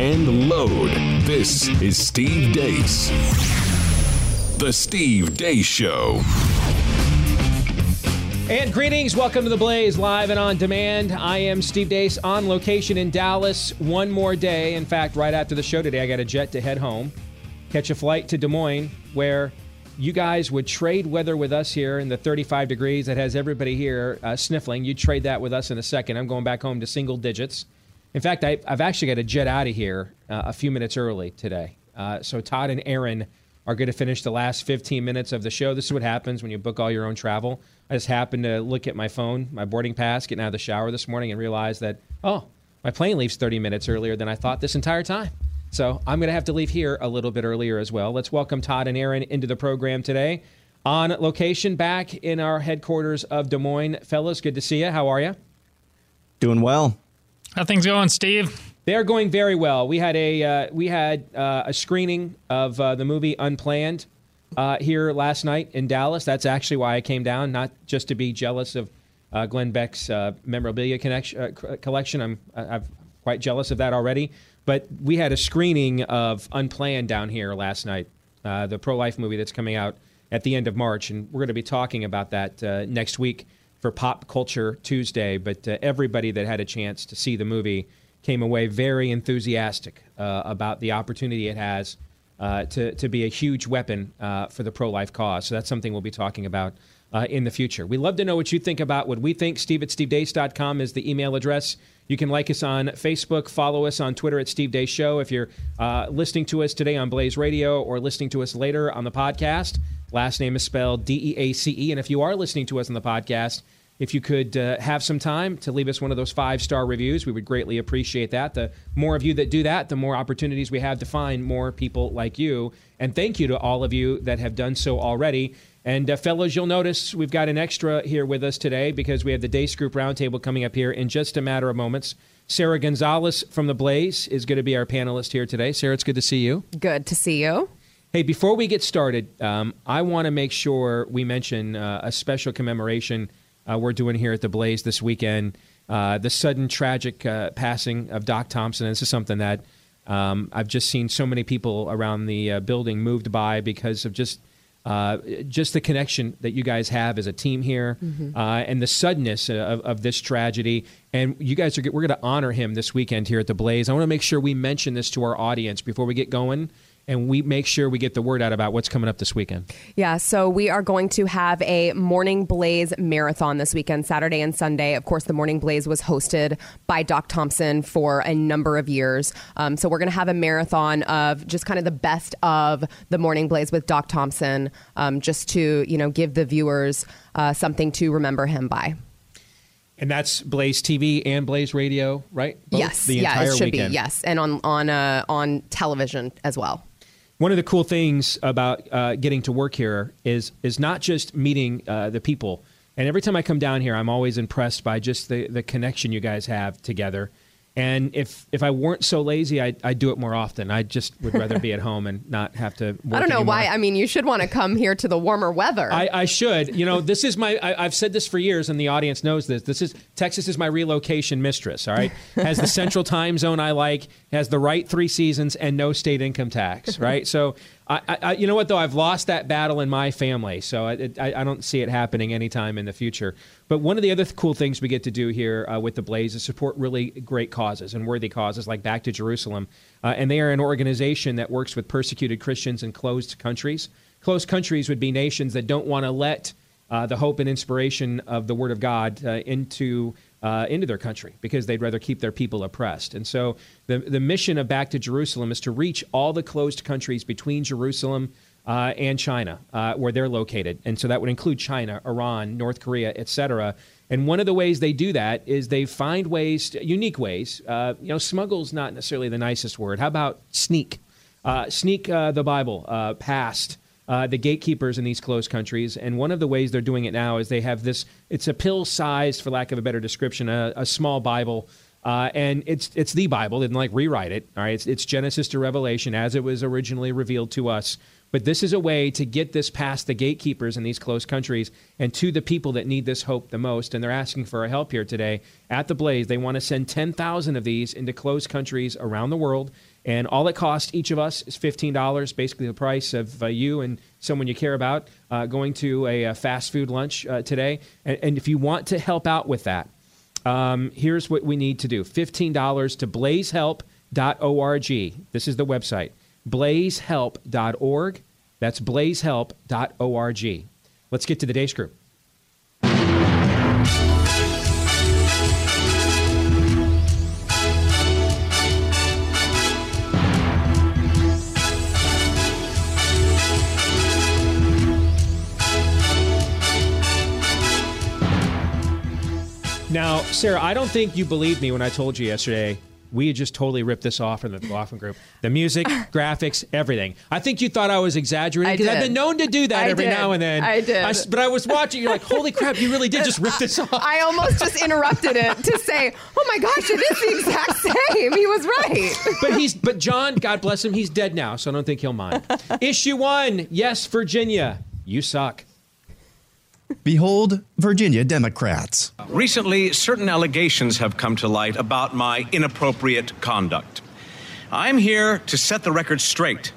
and load. This is Steve Deace. The Steve Deace Show. And greetings. Welcome to the Blaze live and on demand. I am Steve Deace on location in Dallas. One more day. In fact, right after the show today, I got a jet to head home, catch a flight to Des Moines, where you guys would trade weather with us here in the 35 degrees that has everybody here uh, sniffling. You trade that with us in a second. I'm going back home to single digits. In fact, I, have actually got to jet out of here uh, a few minutes early today. Uh, so Todd and Aaron are going to finish the last 15 minutes of the show. This is what happens when you book all your own travel. I just happened to look at my phone, my boarding pass, getting out of the shower this morning, and realized that, oh, my plane leaves 30 minutes earlier than I thought this entire time. So I'm going to have to leave here a little bit earlier as well. Let's welcome Todd and Aaron into the program today. On location, back in our headquarters of Des Moines. Fellas, good to see you. How are you? Doing well. How things going, Steve? They're going very well. We had a uh, we had uh, a screening of uh, the movie Unplanned uh, here last night in Dallas. That's actually why I came down, not just to be jealous of uh, Glenn Beck's memorabilia collection. I'm I'm quite jealous of that already. But we had a screening of Unplanned down here last night, the pro life movie that's coming out at the end of March, and we're going to be talking about that next week for Pop Culture Tuesday. But everybody that had a chance to see the movie came away very enthusiastic uh, about the opportunity it has uh, to, to be a huge weapon uh, for the pro life cause. So that's something we'll be talking about uh, in the future. We'd love to know what you think about what we think. Steve at stevedace.com is the email address. You can like us on Facebook, follow us on Twitter at Steve Deace Show. If you're uh, listening to us today on Blaze Radio or listening to us later on the podcast, last name is spelled D E A C E. And if you are listening to us on the podcast, if you could uh, have some time to leave us one of those five star reviews, we would greatly appreciate that. The more of you that do that, the more opportunities we have to find more people like you. And thank you to all of you that have done so already. And uh, fellows, you'll notice we've got an extra here with us today because we have the Deace Group Roundtable coming up here in just a matter of moments. Sara Gonzales from The Blaze is going to be our panelist here today. Sara, it's good to see you. Good to see you. Hey, before we get started, um, I want to make sure we mention uh, a special commemoration uh, we're doing here at the Blaze this weekend. Uh, the sudden tragic uh, passing of Doc Thompson. This is something that um, I've just seen so many people around the uh, building moved by because of just uh, just the connection that you guys have as a team here mm-hmm. Uh, and the suddenness of, of, this tragedy. And you guys are we're going to honor him this weekend here at the Blaze. I want to make sure we mention this to our audience before we get going and we make sure we get the word out about what's coming up this weekend. Yeah, so we are going to have a Morning Blaze marathon this weekend, Saturday and Sunday. Of course, the Morning Blaze was hosted by Doc Thompson for a number of years. Um, so we're going to have a marathon of just kind of the best of the Morning Blaze with Doc Thompson, um, just to you know give the viewers uh, something to remember him by. And that's Blaze TV and Blaze Radio, right? Both? Yes, the yeah, it should weekend. be. Yes, and on on uh, on television as well. One of the cool things about uh, getting to work here is is not just meeting uh, the people. And every time I come down here, I'm always impressed by just the, the connection you guys have together. And if if I weren't so lazy, I'd, I'd do it more often. I just would rather be at home and not have to. I don't know anymore. why. I mean, you should want to come here to the warmer weather. I, I should. You know, this is my. I, have said this for years, and the audience knows this. This is Texas is my relocation mistress. All right, has the central time zone I like, has the right three seasons, and no state income tax. Right. So I, I, you know what though? I've lost that battle in my family, so I, I, I, don't see it happening anytime in the future. But one of the other th- cool things we get to do here uh, with the Blaze is support really great causes and worthy causes, like Back to Jerusalem. Uh, and they are an organization that works with persecuted Christians in closed countries. Closed countries would be nations that don't want to let uh, the hope and inspiration of the Word of God uh, into uh, into their country because they'd rather keep their people oppressed. And so the, the mission of Back to Jerusalem is to reach all the closed countries between Jerusalem uh, and China, uh, where they're located. And so that would include China, Iran, North Korea, etc. And one of the ways they do that is they find ways, to, unique ways. Uh, you know, smuggle's not necessarily the nicest word. How about sneak? Uh, sneak uh, the Bible past uh, the gatekeepers in these closed countries. And one of the ways they're doing it now is they have this, it's a pill sized, for lack of a better description, a, a small Bible. Uh, and it's it's the Bible. They didn't like rewrite it. All right, it's, it's Genesis to Revelation as it was originally revealed to us. But this is a way to get this past the gatekeepers in these closed countries and to the people that need this hope the most. And they're asking for our help here today at the Blaze. They want to send 10,000 of these into closed countries around the world. And all it costs each of us is $15, basically the price of uh, you and someone you care about uh, going to a, a, fast food lunch uh, today. And, and, if you want to help out with that, um, here's what we need to do $15 to blazehelp.org. This is the website blazehelp.org. That's blazehelp.org. Let's get to the day screw. Now, Sara, I don't think you believed me when I told you yesterday we had just totally ripped this off from the McLaughlin Group. The music, graphics, everything. I think you thought I was exaggerating because I've been known to do that I every did. now and then. I did. I, but I was watching. You're like, holy crap! You really did just rip this off. I almost just interrupted it to say, "Oh my gosh, it is the exact same." He was right. But he's but John, God bless him, he's dead now, so I don't think he'll mind. Issue one: Yes, Virginia, you suck. Behold, Virginia Democrats. Recently, certain allegations have come to light about my inappropriate conduct. I'm here to set the record straight.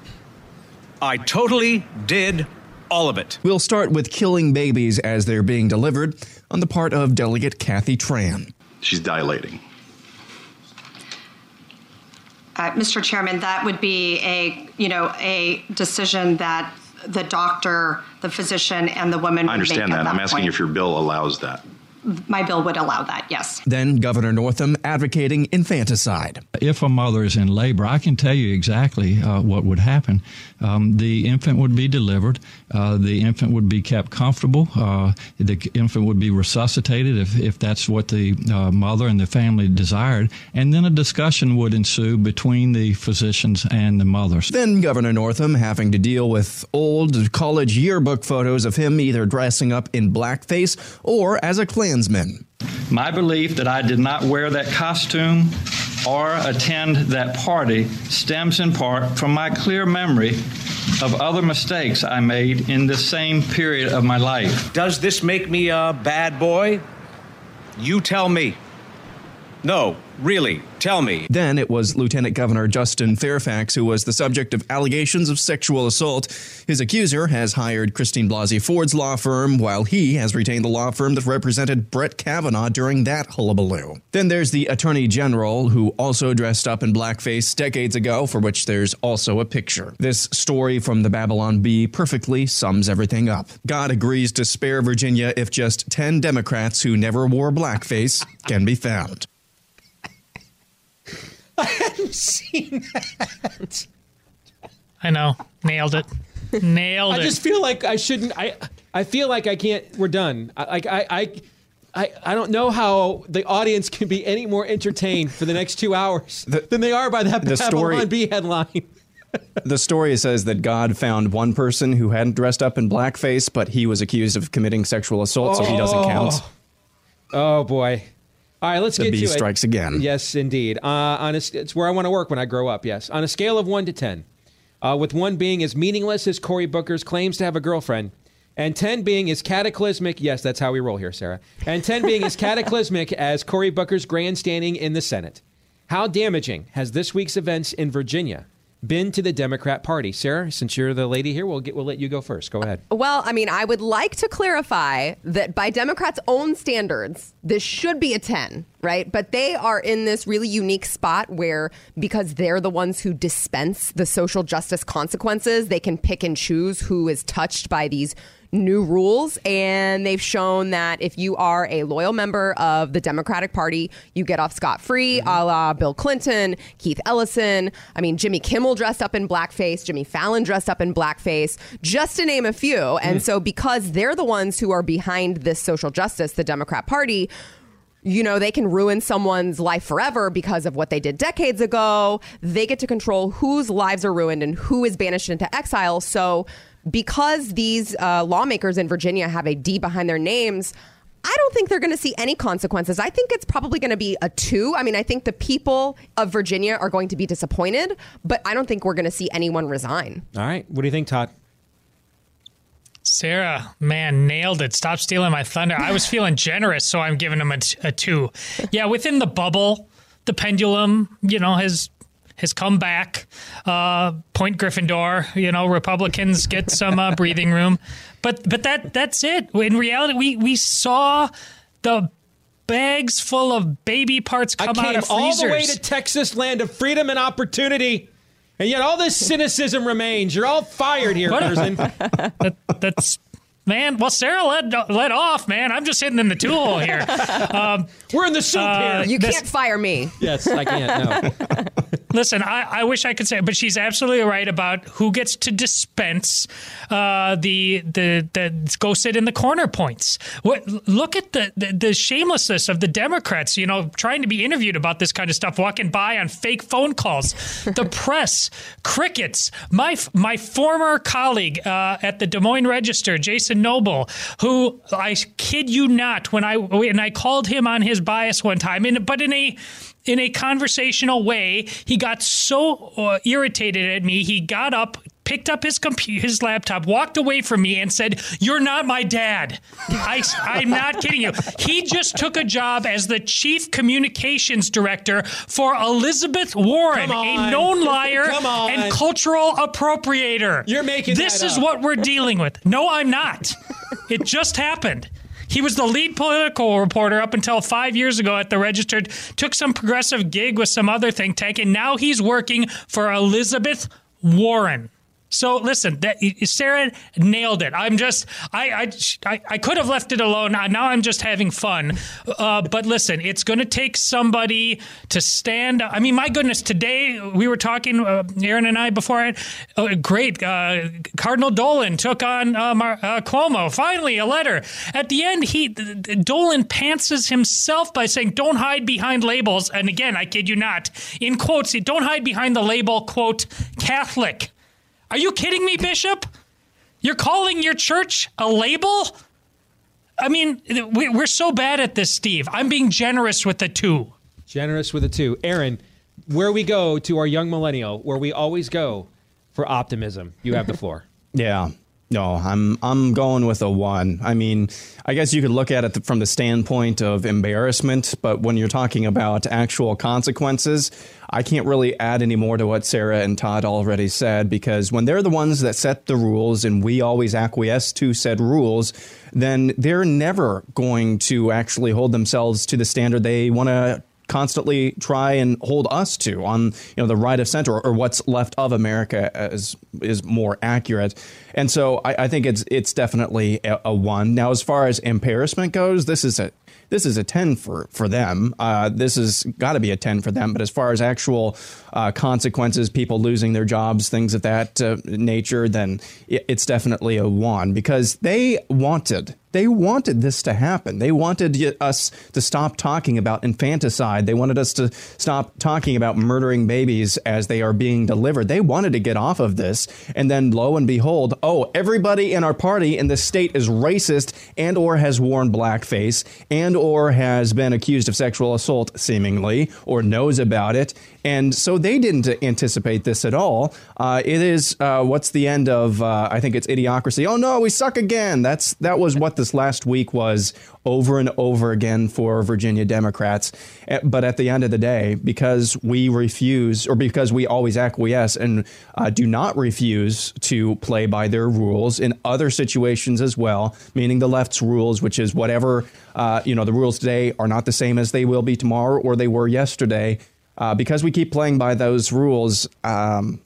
I totally did all of it. We'll start with killing babies as they're being delivered on the part of Delegate Kathy Tran. She's dilating. Uh, Mr. Chairman, that would be a, you know, a decision that the doctor, the physician, and the woman. I understand that. that. I'm asking point. if your bill allows that my bill would allow that, yes. Then Governor Northam advocating infanticide. If a mother is in labor, I can tell you exactly uh, what would happen. Um, the infant would be delivered, uh, the infant would be kept comfortable, uh, the infant would be resuscitated if, if that's what the uh, mother and the family desired, and then a discussion would ensue between the physicians and the mothers. Then Governor Northam having to deal with old college yearbook photos of him either dressing up in blackface or as a Klan Klansmen. My belief that I did not wear that costume or attend that party stems in part from my clear memory of other mistakes I made in the same period of my life. Does this make me a bad boy? You tell me. No, really, tell me. Then it was Lieutenant Governor Justin Fairfax who was the subject of allegations of sexual assault. His accuser has hired Christine Blasey Ford's law firm, while he has retained the law firm that represented Brett Kavanaugh during that hullabaloo. Then there's the Attorney General, who also dressed up in blackface decades ago, for which there's also a picture. This story from the Babylon Bee perfectly sums everything up. God agrees to spare Virginia if just 10 Democrats who never wore blackface can be found. I hadn't seen that. I know. Nailed it. Nailed I it. I just feel like I shouldn't. I I feel like I can't. We're done. Like I, I, I, I don't know how the audience can be any more entertained for the next two hours the, than they are by that the Babylon story, B headline. the story says that God found one person who hadn't dressed up in blackface, but he was accused of committing sexual assault, oh. so he doesn't count. Oh, oh boy. All right, let's the get bee to strikes it. again. Yes, indeed. Uh, on a, it's where I want to work when I grow up. Yes, on a scale of one to ten, uh, with one being as meaningless as Cory Booker's claims to have a girlfriend, and ten being as cataclysmic. Yes, that's how we roll here, Sara. And ten being as cataclysmic as Cory Booker's grandstanding in the Senate. How damaging has this week's events in Virginia been to the Democrat Party. Sara, since you're the lady here, we'll get we'll let you go first. Go ahead. Well, I mean, I would like to clarify that by Democrats' own standards, this should be a 10, right? But they are in this really unique spot where because they're the ones who dispense the social justice consequences, they can pick and choose who is touched by these new rules. And they've shown that if you are a loyal member of the Democratic Party, you get off scot free, mm-hmm. a la Bill Clinton, Keith Ellison. I mean, Jimmy Kimmel dressed up in blackface, Jimmy Fallon dressed up in blackface, just to name a few. And mm. so, because they're the ones who are behind this social justice, the Democrat Party, you know, they can ruin someone's life forever because of what they did decades ago. They get to control whose lives are ruined and who is banished into exile. So, because these uh, lawmakers in Virginia have a D behind their names, I don't think they're going to see any consequences. I think it's probably going to be a two. I mean, I think the people of Virginia are going to be disappointed, but I don't think we're going to see anyone resign. All right. What do you think, Todd? Sara, man, nailed it. Stop stealing my thunder. I was feeling generous, so I'm giving him a, t- a two. Yeah, within the bubble, the pendulum, you know, has has come back. Uh, Point Gryffindor, you know, Republicans get some uh, breathing room, but but that that's it. In reality, we we saw the bags full of baby parts come out of freezers. all the way to Texas, land of freedom and opportunity, and yet all this cynicism remains. You're all fired here, What? Curzon. that, that's man. Well, Sara led led off, man. I'm just hitting in the tool here. Um, We're in the soup uh, here. You this- can't fire me. Yes, I can't. No. Listen, I, I wish I could say, but she's absolutely right about who gets to dispense uh, the the the go sit in the corner points. What look at the, the the shamelessness of the Democrats, you know, trying to be interviewed about this kind of stuff, walking by on fake phone calls. the press, crickets. My my former colleague uh, at the Des Moines Register, Jason Noble, who I kid you not, when I when I called him on his bias one time, in, but in a in a conversational way. He got so uh, irritated at me, he got up. Picked up his computer, his laptop, walked away from me, and said, "You're not my dad." I, I'm not kidding you. He just took a job as the chief communications director for Elizabeth Warren, a known liar and cultural appropriator. You're making this is up. what we're dealing with. No, I'm not. It just happened. He was the lead political reporter up until five years ago at the Registered, took some progressive gig with some other think tank, and now he's working for Elizabeth Warren. So listen, that, Sara nailed it. I'm just, I, I, I, could have left it alone. Now I'm just having fun. Uh, but listen, it's going to take somebody to stand. Up. I mean, my goodness, today we were talking, uh, Aaron and I, before. I, oh, great, uh, Cardinal Dolan took on uh, Mar- uh, Cuomo. Finally, a letter. At the end, he Dolan pantses himself by saying, "Don't hide behind labels." And again, I kid you not, in quotes, don't hide behind the label "quote Catholic." Are you kidding me, Bishop? You're calling your church a label? I mean, we- we're so bad at this, Steve. I'm being generous with the two. Generous with the two. Aaron, where we go to our young millennial, where we always go for optimism. You have the floor. Yeah. No, I'm I'm going with a one. I mean, I guess you could look at it from the standpoint of embarrassment, but when you're talking about actual consequences, I can't really add any more to what Sara and Todd already said because when they're the ones that set the rules and we always acquiesce to said rules, then they're never going to actually hold themselves to the standard they want to constantly try and hold us to on you know the right of center or what's left of America is is more accurate. And so I, I think it's it's definitely a, a one. Now as far as embarrassment goes, this is a this is a 10 for, for them. Uh, this has got to be a 10 for them. But as far as actual uh, consequences, people losing their jobs, things of that uh, nature, then it, it's definitely a 1 because they wanted they wanted this to happen. They wanted us to stop talking about infanticide. They wanted us to stop talking about murdering babies as they are being delivered. They wanted to get off of this. And then lo and behold, oh, everybody in our party in the state is racist and or has worn blackface and or has been accused of sexual assault seemingly or knows about it. And so they didn't anticipate this at all. Uh, it is uh, what's the end of? Uh, I think it's idiocracy. Oh no, we suck again. That's that was what this last week was over and over again for Virginia Democrats. Eh, But at the end of the day, because we refuse or because we always acquiesce and uh, do not refuse to play by their rules in other situations as well, meaning the left's rules, which is whatever uh, you know, the rules today are not the same as they will be tomorrow or they were yesterday. Uh, because we keep playing by those rules, um,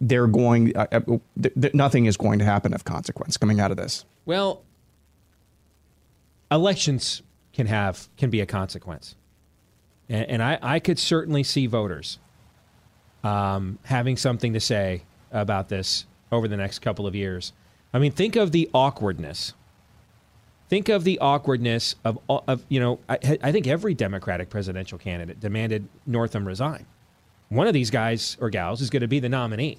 they're going. Uh, uh, th- th- nothing is going to happen of consequence coming out of this. Well, elections can have can be a consequence, and, and I, I could certainly see voters um, having something to say about this over the next couple of years. I mean, think of the awkwardness. Think of the awkwardness of, of you know, I, I think every Democratic presidential candidate demanded Northam resign. One of these guys or gals is going to be the nominee.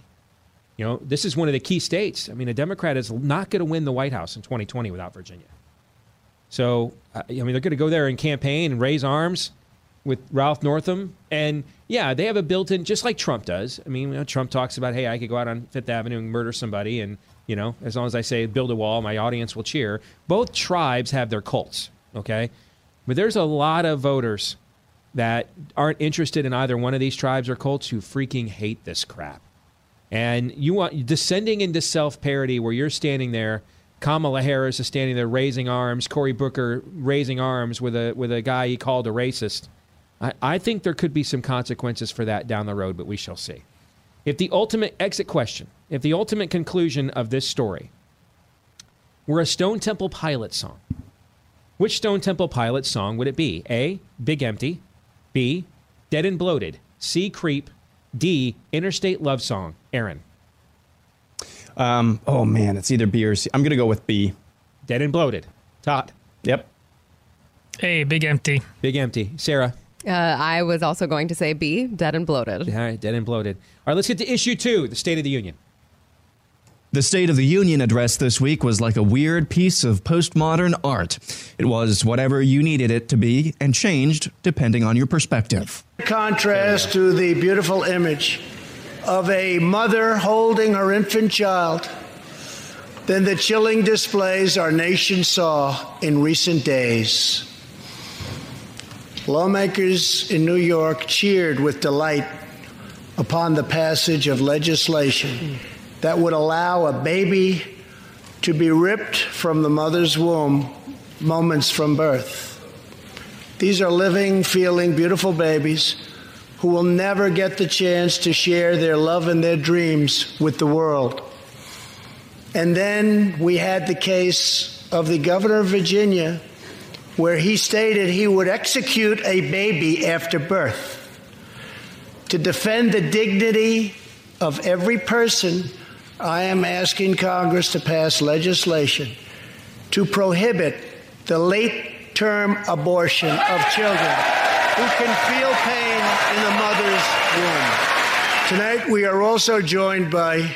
You know, this is one of the key states. I mean, a Democrat is not going to win the White House in 2020 without Virginia. So, I mean, they're going to go there and campaign and raise arms with Ralph Northam. And yeah, they have a built in, just like Trump does. I mean, you know, Trump talks about, hey, I could go out on Fifth Avenue and murder somebody. And, you know, as long as I say build a wall, my audience will cheer. Both tribes have their cults, okay? But there's a lot of voters that aren't interested in either one of these tribes or cults who freaking hate this crap. And you want descending into self parody where you're standing there, Kamala Harris is standing there raising arms, Cory Booker raising arms with a with a guy he called a racist. I, I think there could be some consequences for that down the road, but we shall see. If the ultimate exit question, if the ultimate conclusion of this story were a Stone Temple Pilot song, which Stone Temple Pilot song would it be? A. Big Empty. B. Dead and Bloated. C. Creep. D. Interstate Love Song. Aaron. Um, oh man, it's either B or C. I'm gonna go with B. Dead and Bloated. Todd. Yep. Hey, big empty. Big Empty. Sara. Uh, I was also going to say B, dead and bloated. All right, dead and bloated. All right, let's get to issue two, the State of the Union. The State of the Union address this week was like a weird piece of postmodern art. It was whatever you needed it to be and changed depending on your perspective. Contrast to the beautiful image of a mother holding her infant child than the chilling displays our nation saw in recent days. Lawmakers in New York cheered with delight upon the passage of legislation that would allow a baby to be ripped from the mother's womb moments from birth. These are living, feeling, beautiful babies who will never get the chance to share their love and their dreams with the world. And then we had the case of the governor of Virginia, where he stated he would execute a baby after birth to defend the dignity of every person. I am asking Congress to pass legislation to prohibit the late term abortion of children who can feel pain in the mother's womb. Tonight, we are also joined by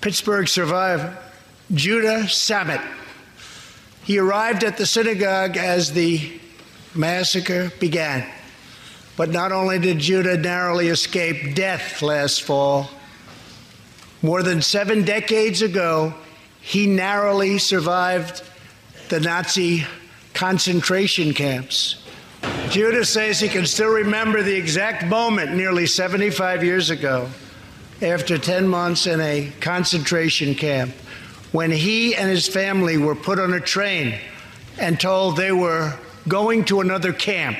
Pittsburgh survivor Judah Samet. He arrived at the synagogue as the massacre began. But not only did Judah narrowly escape death last fall, more than seven decades ago, he narrowly survived the Nazi concentration camps. Judah says he can still remember the exact moment nearly 75 years ago, after 10 months in a concentration camp, when he and his family were put on a train and told they were going to another camp.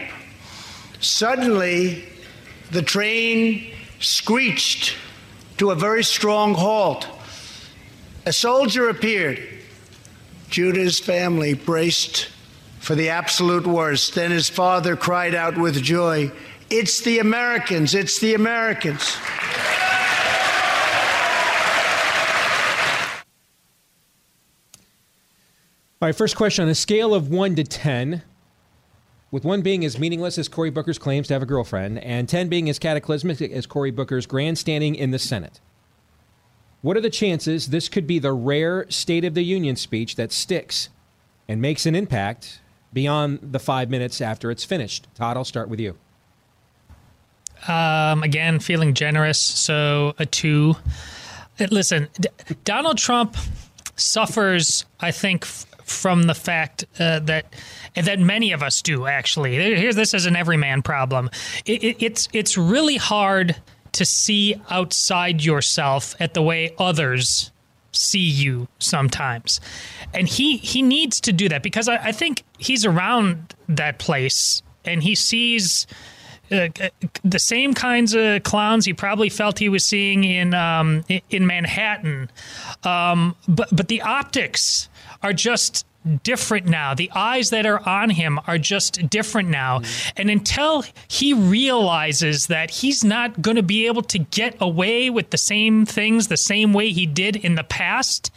Suddenly, the train screeched to a very strong halt. A soldier appeared. Judah's family braced for the absolute worst. Then his father cried out with joy, It's the Americans! It's the Americans! All right, first question on a scale of 1 to 10, with 1 being as meaningless as Cory Booker's claims to have a girlfriend, and 10 being as cataclysmic as Cory Booker's grandstanding in the Senate. What are the chances this could be the rare State of the Union speech that sticks and makes an impact beyond the five minutes after it's finished? Todd, I'll start with you. Um, again, feeling generous, so a two. Listen, D- Donald Trump suffers, I think, from the fact uh, that that many of us do. Actually, here's this is an everyman problem. It, it, it's it's really hard to see outside yourself at the way others see you sometimes and he he needs to do that because I, I think he's around that place and he sees uh, the same kinds of clowns he probably felt he was seeing in um, in Manhattan, um, but but the optics are just different now. The eyes that are on him are just different now, mm-hmm. and until he realizes that he's not going to be able to get away with the same things the same way he did in the past.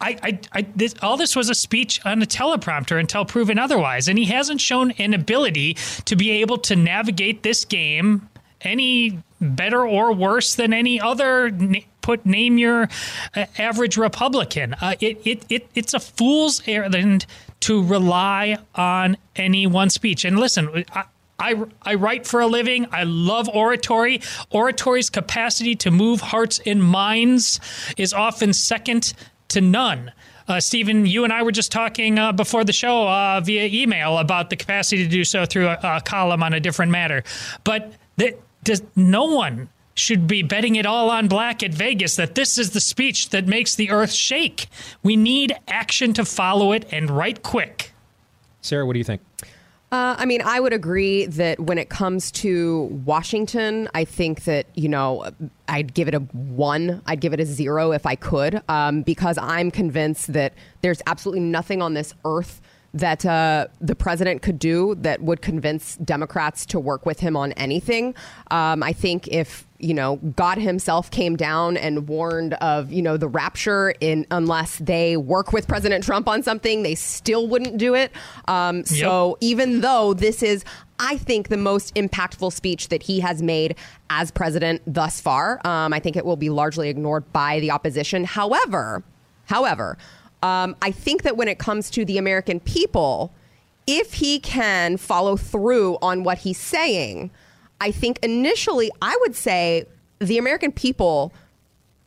I, I, I this, all this was a speech on a teleprompter until proven otherwise, and he hasn't shown an ability to be able to navigate this game any better or worse than any other. Put name your uh, average Republican. Uh, it, it it it's a fool's errand to rely on any one speech. And listen, I, I, I write for a living. I love oratory. Oratory's capacity to move hearts and minds is often second to none. Uh, Stephen, you and I were just talking uh, before the show uh, via email about the capacity to do so through a, a column on a different matter. But th- does no one should be betting it all on black at Vegas that this is the speech that makes the earth shake. We need action to follow it and right quick. Sara, what do you think? Uh, I mean, I would agree that when it comes to Washington, I think that, you know, I'd give it a one. I'd give it a zero if I could, um, because I'm convinced that there's absolutely nothing on this earth that uh, the president could do that would convince Democrats to work with him on anything. Um, I think if you know God Himself came down and warned of you know the rapture in unless they work with President Trump on something, they still wouldn't do it. Um, so even though this is I think the most impactful speech that he has made as president thus far. Um, I think it will be largely ignored by the opposition. However, however, um, I think that when it comes to the American people, if he can follow through on what he's saying, I think initially I would say the American people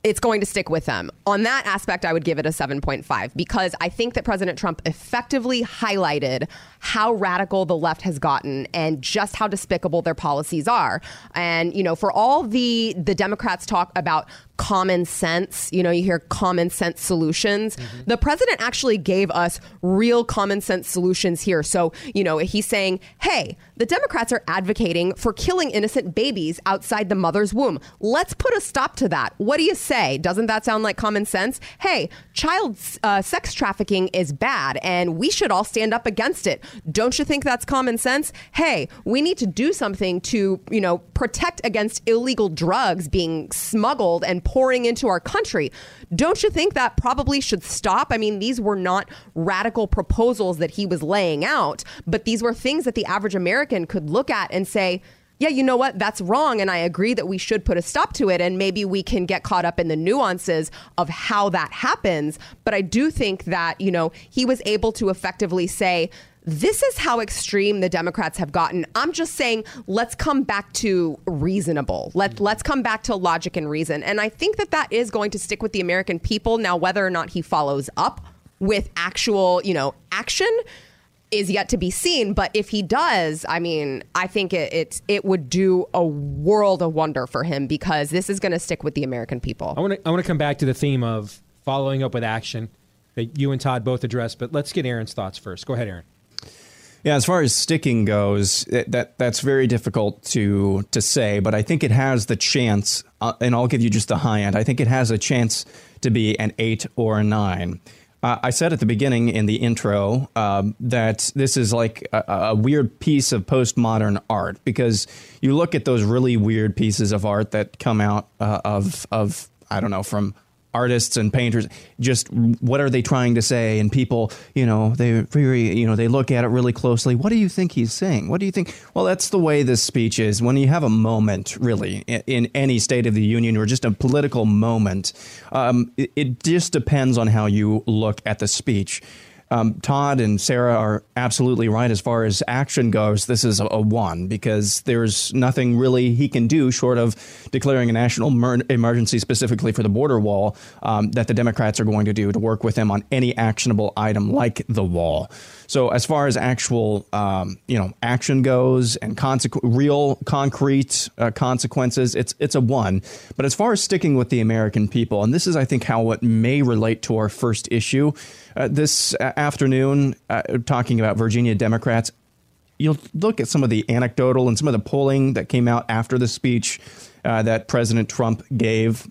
it's going to stick with them. On that aspect, I would give it a 7.5 because I think that President Trump effectively highlighted how radical the left has gotten and just how despicable their policies are. And, you know, for all the the Democrats talk about common sense, you know, you hear common sense solutions. Mm-hmm. The president actually gave us real common sense solutions here. So, you know, he's saying, "Hey, the Democrats are advocating for killing innocent babies outside the mother's womb. Let's put a stop to that. What do you say? Doesn't that sound like common sense? Hey, child uh, sex trafficking is bad and we should all stand up against it. Don't you think that's common sense? Hey, we need to do something to, you know, protect against illegal drugs being smuggled and pouring into our country. Don't you think that probably should stop? I mean, these were not radical proposals that he was laying out, but these were things that the average American could look at and say, yeah, you know what? That's wrong. And I agree that we should put a stop to it. And maybe we can get caught up in the nuances of how that happens. But I do think that, you know, he was able to effectively say, this is how extreme the Democrats have gotten. I'm just saying, let's come back to reasonable. Let let's come back to logic and reason. And I think that that is going to stick with the American people. Now, whether or not he follows up with actual, you know, action is yet to be seen. But if he does, I mean, I think it it, it would do a world of wonder for him because this is going to stick with the American people. I want to I want to come back to the theme of following up with action that you and Todd both addressed, but let's get Aaron's thoughts first. Go ahead, Aaron. Yeah, as far as sticking goes, it, that that's very difficult to to say, but I think it has the chance, uh, and I'll give you just the high end. I think it has a chance to be an eight or a nine. Uh, I said at the beginning in the intro um, that this is like a, a, weird piece of postmodern art because you look at those really weird pieces of art that come out uh, of of I don't know from artists and painters just what are they trying to say? And people you know they very you know they look at it really closely. What do you think he's saying? What do you think? Well that's the way this speech is. When you have a moment really in, any state of the union or just a political moment um, it, it just depends on how you look at the speech um, Todd and Sara are absolutely right as far as action goes. This is a, a, one because there's nothing really he can do short of declaring a national mer- emergency specifically for the border wall um, that the Democrats are going to do to work with him on any actionable item like the wall. So as far as actual, um, you know, action goes and consequ- real concrete uh, consequences, it's it's a one. But as far as sticking with the American people, and this is, I think, how it may relate to our first issue uh, this afternoon, uh, talking about Virginia Democrats. You'll look at some of the anecdotal and some of the polling that came out after the speech uh, that President Trump gave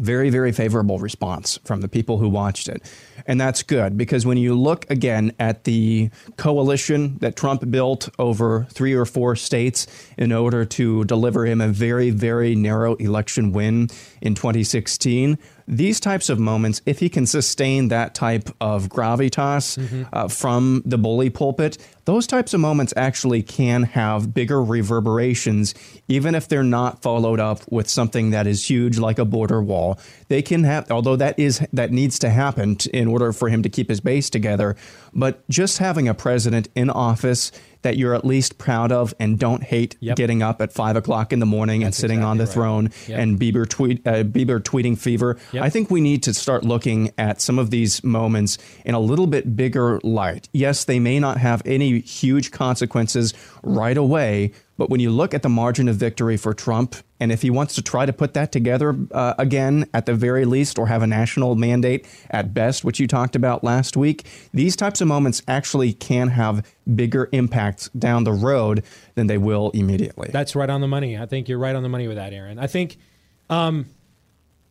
very, very favorable response from the people who watched it. And that's good because when you look again at the coalition that Trump built over three or four states in order to deliver him a very, very narrow election win in 2016, these types of moments, if he can sustain that type of gravitas mm-hmm. uh, from the bully pulpit, those types of moments actually can have bigger reverberations, even if they're not followed up with something that is huge like a border wall. They can have, although that is that needs to happen in order for him to keep his base together. But just having a president in office that you're at least proud of and don't hate Yep. getting up at five o'clock in the morning and That's sitting on the right. throne Yep. and Bieber tweet uh, Bieber tweeting fever. Yep. I think we need to start looking at some of these moments in a little bit bigger light. Yes, they may not have any huge consequences right away, but when you look at the margin of victory for Trump, and if he wants to try to put that together uh, again at the very least, or have a national mandate at best, which you talked about last week, these types of moments actually can have bigger impacts down the road than they will immediately. That's right on the money. I think you're right on the money with that, Aaron. I think, um,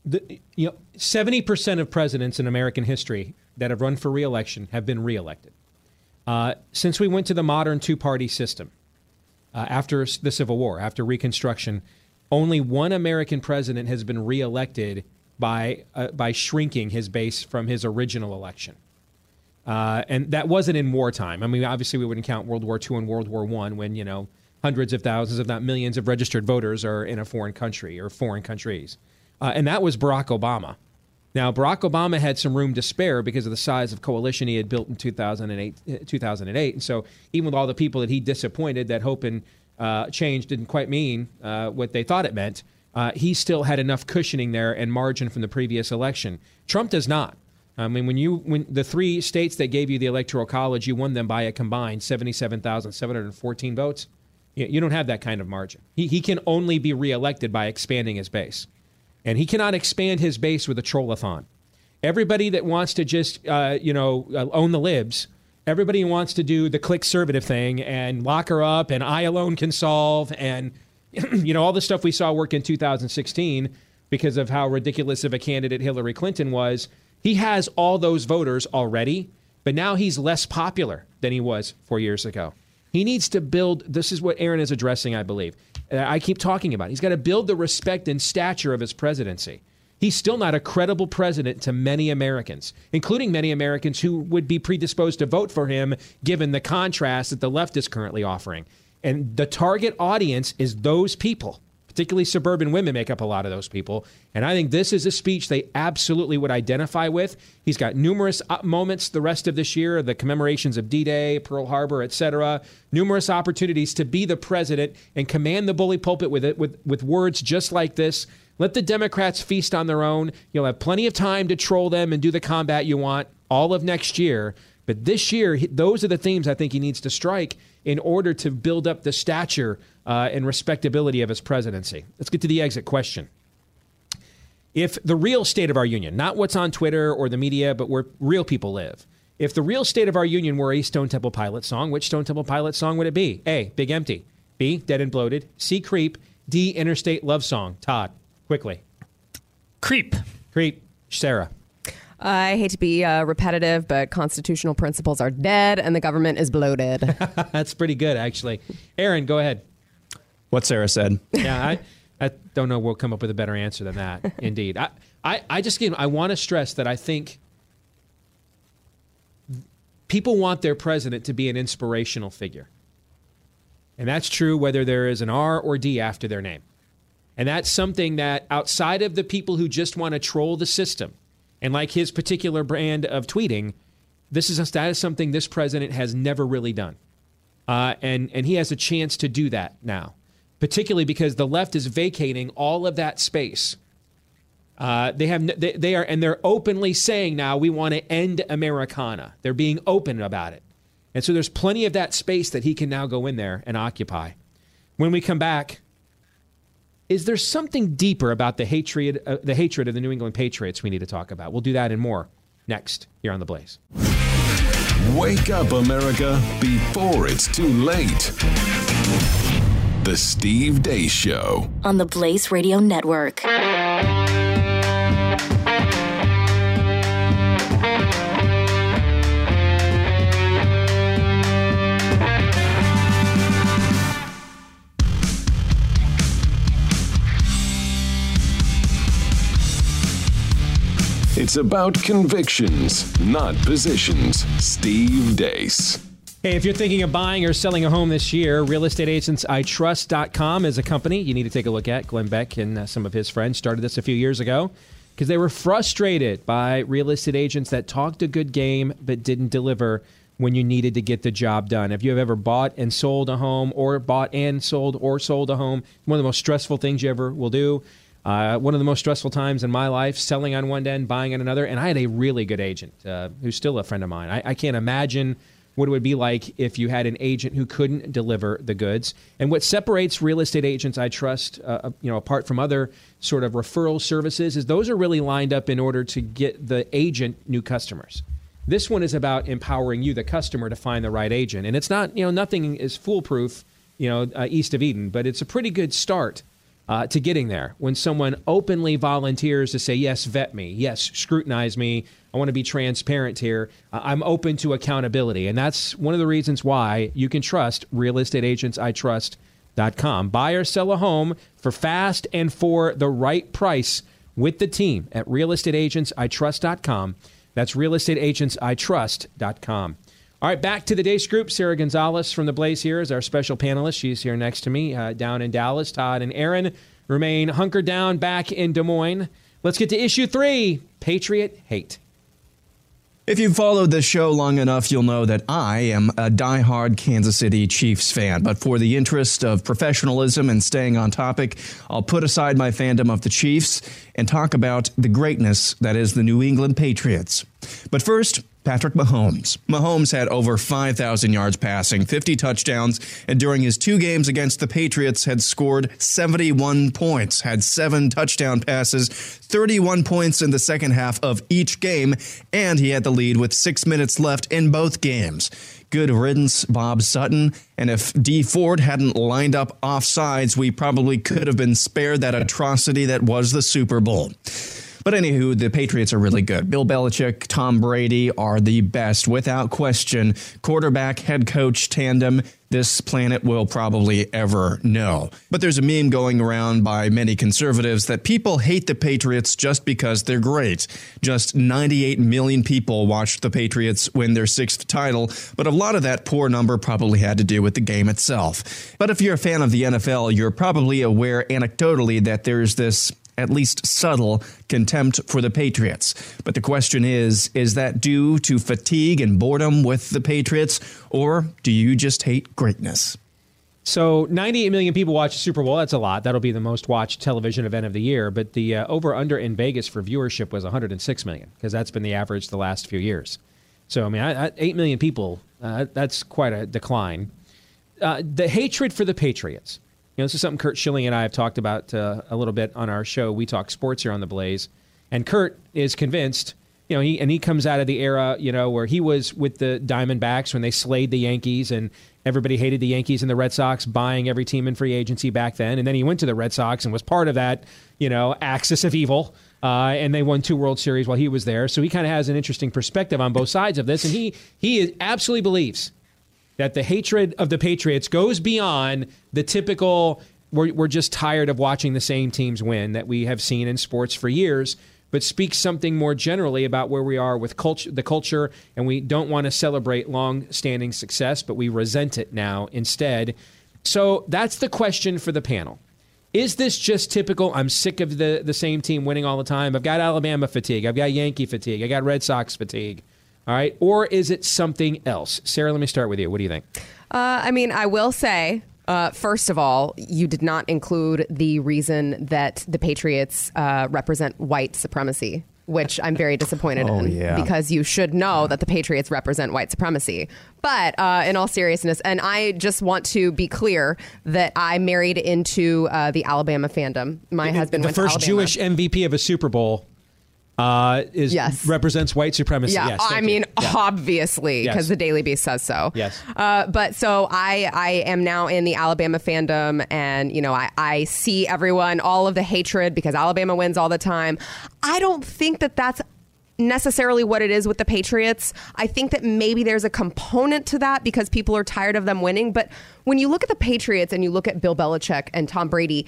the you know, seventy percent of presidents in American history that have run for reelection have been reelected. Uh, since we went to the modern two-party system uh, after the Civil War, after Reconstruction, only one American president has been reelected by uh, by shrinking his base from his original election. Uh, and that wasn't in wartime. I mean, obviously, we wouldn't count World War II and World War One when you know hundreds of thousands, if not millions, of registered voters are in a foreign country or foreign countries. Uh, and that was Barack Obama. Now, Barack Obama had some room to spare because of the size of coalition he had built in 2008. uh, 2008. And so, even with all the people that he disappointed, that hope and uh, change didn't quite mean uh, what they thought it meant, uh, he still had enough cushioning there and margin from the previous election. Trump does not. I mean, when you when the three states that gave you the electoral college, you won them by a combined seventy-seven thousand seven hundred fourteen votes. You, you don't have that kind of margin. He he can only be reelected by expanding his base, and he cannot expand his base with a trollathon. Everybody that wants to just uh, you know uh, own the libs, everybody wants to do the click conservative thing and lock her up, and I alone can solve, and you know all the stuff we saw work in 2016 because of how ridiculous of a candidate Hillary Clinton was. He has all those voters already, but now he's less popular than he was four years ago. He needs to build. This is what Aaron is addressing, I believe. Uh, I keep talking about. He's got to build the respect and stature of his presidency. He's still not a credible president to many Americans, including many Americans who would be predisposed to vote for him given the contrast that the left is currently offering. And the target audience is those people particularly suburban women make up a lot of those people. And I think this is a speech they absolutely would identify with. He's got numerous uh, moments the rest of this year, the commemorations of D-Day, Pearl Harbor, etc. Numerous opportunities to be the president and command the bully pulpit with it with, with words just like this. Let the Democrats feast on their own. You'll have plenty of time to troll them and do the combat you want all of next year. But this year, those are the themes I think he needs to strike in order to build up the stature uh, and respectability of his presidency. Let's get to the exit question. If the real state of our union, not what's on Twitter or the media, but where real people live, if the real state of our union were a Stone Temple Pilot song, which Stone Temple Pilot song would it be? A. Big Empty. B. Dead and Bloated. C. Creep. D. Interstate Love Song. Todd, quickly. Creep. Creep. Sara. I hate to be uh, repetitive, but constitutional principles are dead and the government is bloated. That's pretty good, actually. Aaron, go ahead. What Sara said. yeah, I, I don't know. We'll come up with a better answer than that. Indeed, I, I, I just again, I want to stress that I think people want their president to be an inspirational figure, and that's true whether there is an R or D after their name, and that's something that outside of the people who just want to troll the system, and like his particular brand of tweeting, this is that is something this president has never really done, uh, and and he has a chance to do that now particularly because the left is vacating all of that space. Uh, they have they, they are and they're openly saying now we want to end Americana. They're being open about it, and so there's plenty of that space that he can now go in there and occupy. When we come back, is there something deeper about the hatred uh, the hatred of the New England Patriots we need to talk about? We'll do that and more next here on the Blaze. Wake up, America, before it's too late. The Steve Deace Show. on the Blaze Radio Network. It's about convictions, not positions. Steve Deace. Hey, if you're thinking of buying or selling a home this year, realestateagentsitrust.com is a company you need to take a look at. Glenn Beck and uh, some of his friends started this a few years ago because they were frustrated by real estate agents that talked a good game but didn't deliver when you needed to get the job done. If you have ever bought and sold a home, or bought and sold or sold a home, one of the most stressful things you ever will do. Uh, one of the most stressful times in my life, selling on one end, buying on another. And I had a really good agent uh, who's still a friend of mine. I, I can't imagine what it would be like if you had an agent who couldn't deliver the goods. And what separates real estate agents I trust, uh, you know, apart from other sort of referral services, is those are really lined up in order to get the agent new customers. This one is about empowering you, the customer, to find the right agent. And it's not, you know, nothing is foolproof, you know, uh, east of Eden, but it's a pretty good start uh, to getting there when someone openly volunteers to say, yes, vet me, yes, scrutinize me. I want to be transparent here. Uh, I'm open to accountability. And that's one of the reasons why you can trust realestateagentsitrust.com. Buy or sell a home for fast and for the right price with the team at realestateagentsitrust.com. That's realestateagentsitrust.com. All right, back to the Deace Group. Sara Gonzales from the Blaze here is our special panelist. She's here next to me uh, down in Dallas. Todd and Aaron remain hunkered down back in Des Moines. Let's get to issue three Patriot Hate. If you've followed this show long enough, you'll know that I am a die-hard Kansas City Chiefs fan. But for the interest of professionalism and staying on topic, I'll put aside my fandom of the Chiefs and talk about the greatness that is the New England Patriots. But first, Patrick Mahomes. Mahomes had over 5,000 yards passing, 50 touchdowns, and during his two games against the Patriots had scored 71 points, had seven touchdown passes, 31 points in the second half of each game, and he had the lead with six minutes left in both games. Good riddance, Bob Sutton. And if Dee Ford hadn't lined up offsides, we probably could have been spared that atrocity that was the Super Bowl. But anywho, the Patriots are really good. Bill Belichick, Tom Brady are the best, without question. Quarterback, head coach tandem this planet will probably ever know. But there's a meme going around by many conservatives that people hate the Patriots just because they're great. Just 98 million people watched the Patriots win their sixth title, but a lot of that poor number probably had to do with the game itself. But if you're a fan of the NFL, you're probably aware anecdotally that there's this at least subtle contempt for the Patriots. But the question is is that due to fatigue and boredom with the Patriots, or do you just hate greatness? So, 98 million people watch the Super Bowl. That's a lot. That'll be the most watched television event of the year. But the uh, over under in Vegas for viewership was 106 million because that's been the average the last few years. So, I mean, I, I, 8 million people, uh, that's quite a decline. Uh, the hatred for the Patriots you know, this is something Curt Schilling and I have talked about uh, a little bit on our show. We talk sports here on the Blaze, and Curt is convinced. You know, he and he comes out of the era, you know, where he was with the Diamondbacks when they slayed the Yankees, and everybody hated the Yankees and the Red Sox, buying every team in free agency back then. And then he went to the Red Sox and was part of that, you know, axis of evil. Uh, and they won two World Series while he was there. So he kind of has an interesting perspective on both sides of this, and he he absolutely believes that the hatred of the Patriots goes beyond the typical, we're, we're just tired of watching the same teams win that we have seen in sports for years, but speaks something more generally about where we are with culture, the culture, and we don't want to celebrate long standing success, but we resent it now instead. So that's the question for the panel. Is this just typical? I'm sick of the, the same team winning all the time. I've got Alabama fatigue. I've got Yankee fatigue. I got Red Sox fatigue. All right. Or is it something else? Sara, let me start with you. What do you think? Uh, I mean, I will say, uh, first of all, you did not include the reason that the Patriots uh, represent white supremacy. Which I'm very disappointed Oh, in yeah. because you should know that the Patriots represent white supremacy. But uh, in all seriousness, and I just want to be clear that I married into uh, the Alabama fandom. My husband the went to first. Jewish MVP of a Super Bowl uh, is Yes. represents white supremacy. Yeah, yes, I you. mean, obviously, because Yes. the Daily Beast says so. Yes. Uh, but so I, I am now in the Alabama fandom, and you know, I, I see everyone, all of the hatred because Alabama wins all the time. I don't think that that's necessarily what it is with the Patriots. I think that maybe there's a component to that because people are tired of them winning. But when you look at the Patriots and you look at Bill Belichick and Tom Brady,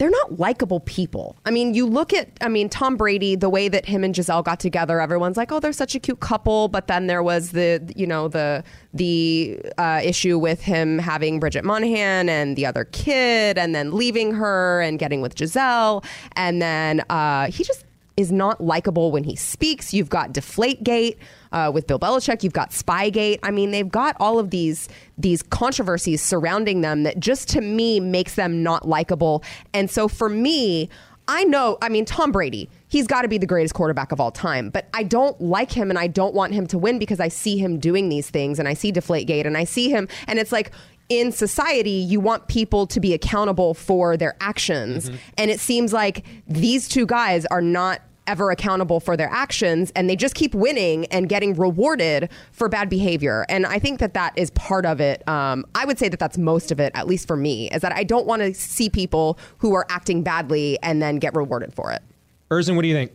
they're not likable people. I mean, you look at, I mean, Tom Brady, the way that him and Gisele got together, everyone's like, oh, they're such a cute couple. But then there was the, you know, the the uh, issue with him having Bridget Moynahan and the other kid, and then leaving her and getting with Gisele, and then uh, he just is not likable when he speaks. You've got Deflategate uh, with Bill Belichick. You've got Spygate. I mean, they've got all of these these controversies surrounding them that just to me makes them not likable. And so for me, I know. I mean, Tom Brady. He's got to be the greatest quarterback of all time, but I don't like him and I don't want him to win because I see him doing these things and I see Deflategate and I see him and it's like in society, you want people to be accountable for their actions. Mm-hmm. And it seems like these two guys are not ever accountable for their actions and they just keep winning and getting rewarded for bad behavior. And I think that that is part of it. Um, I would say that that's most of it, at least for me, is that I don't want to see people who are acting badly and then get rewarded for it. Erzin, what do you think?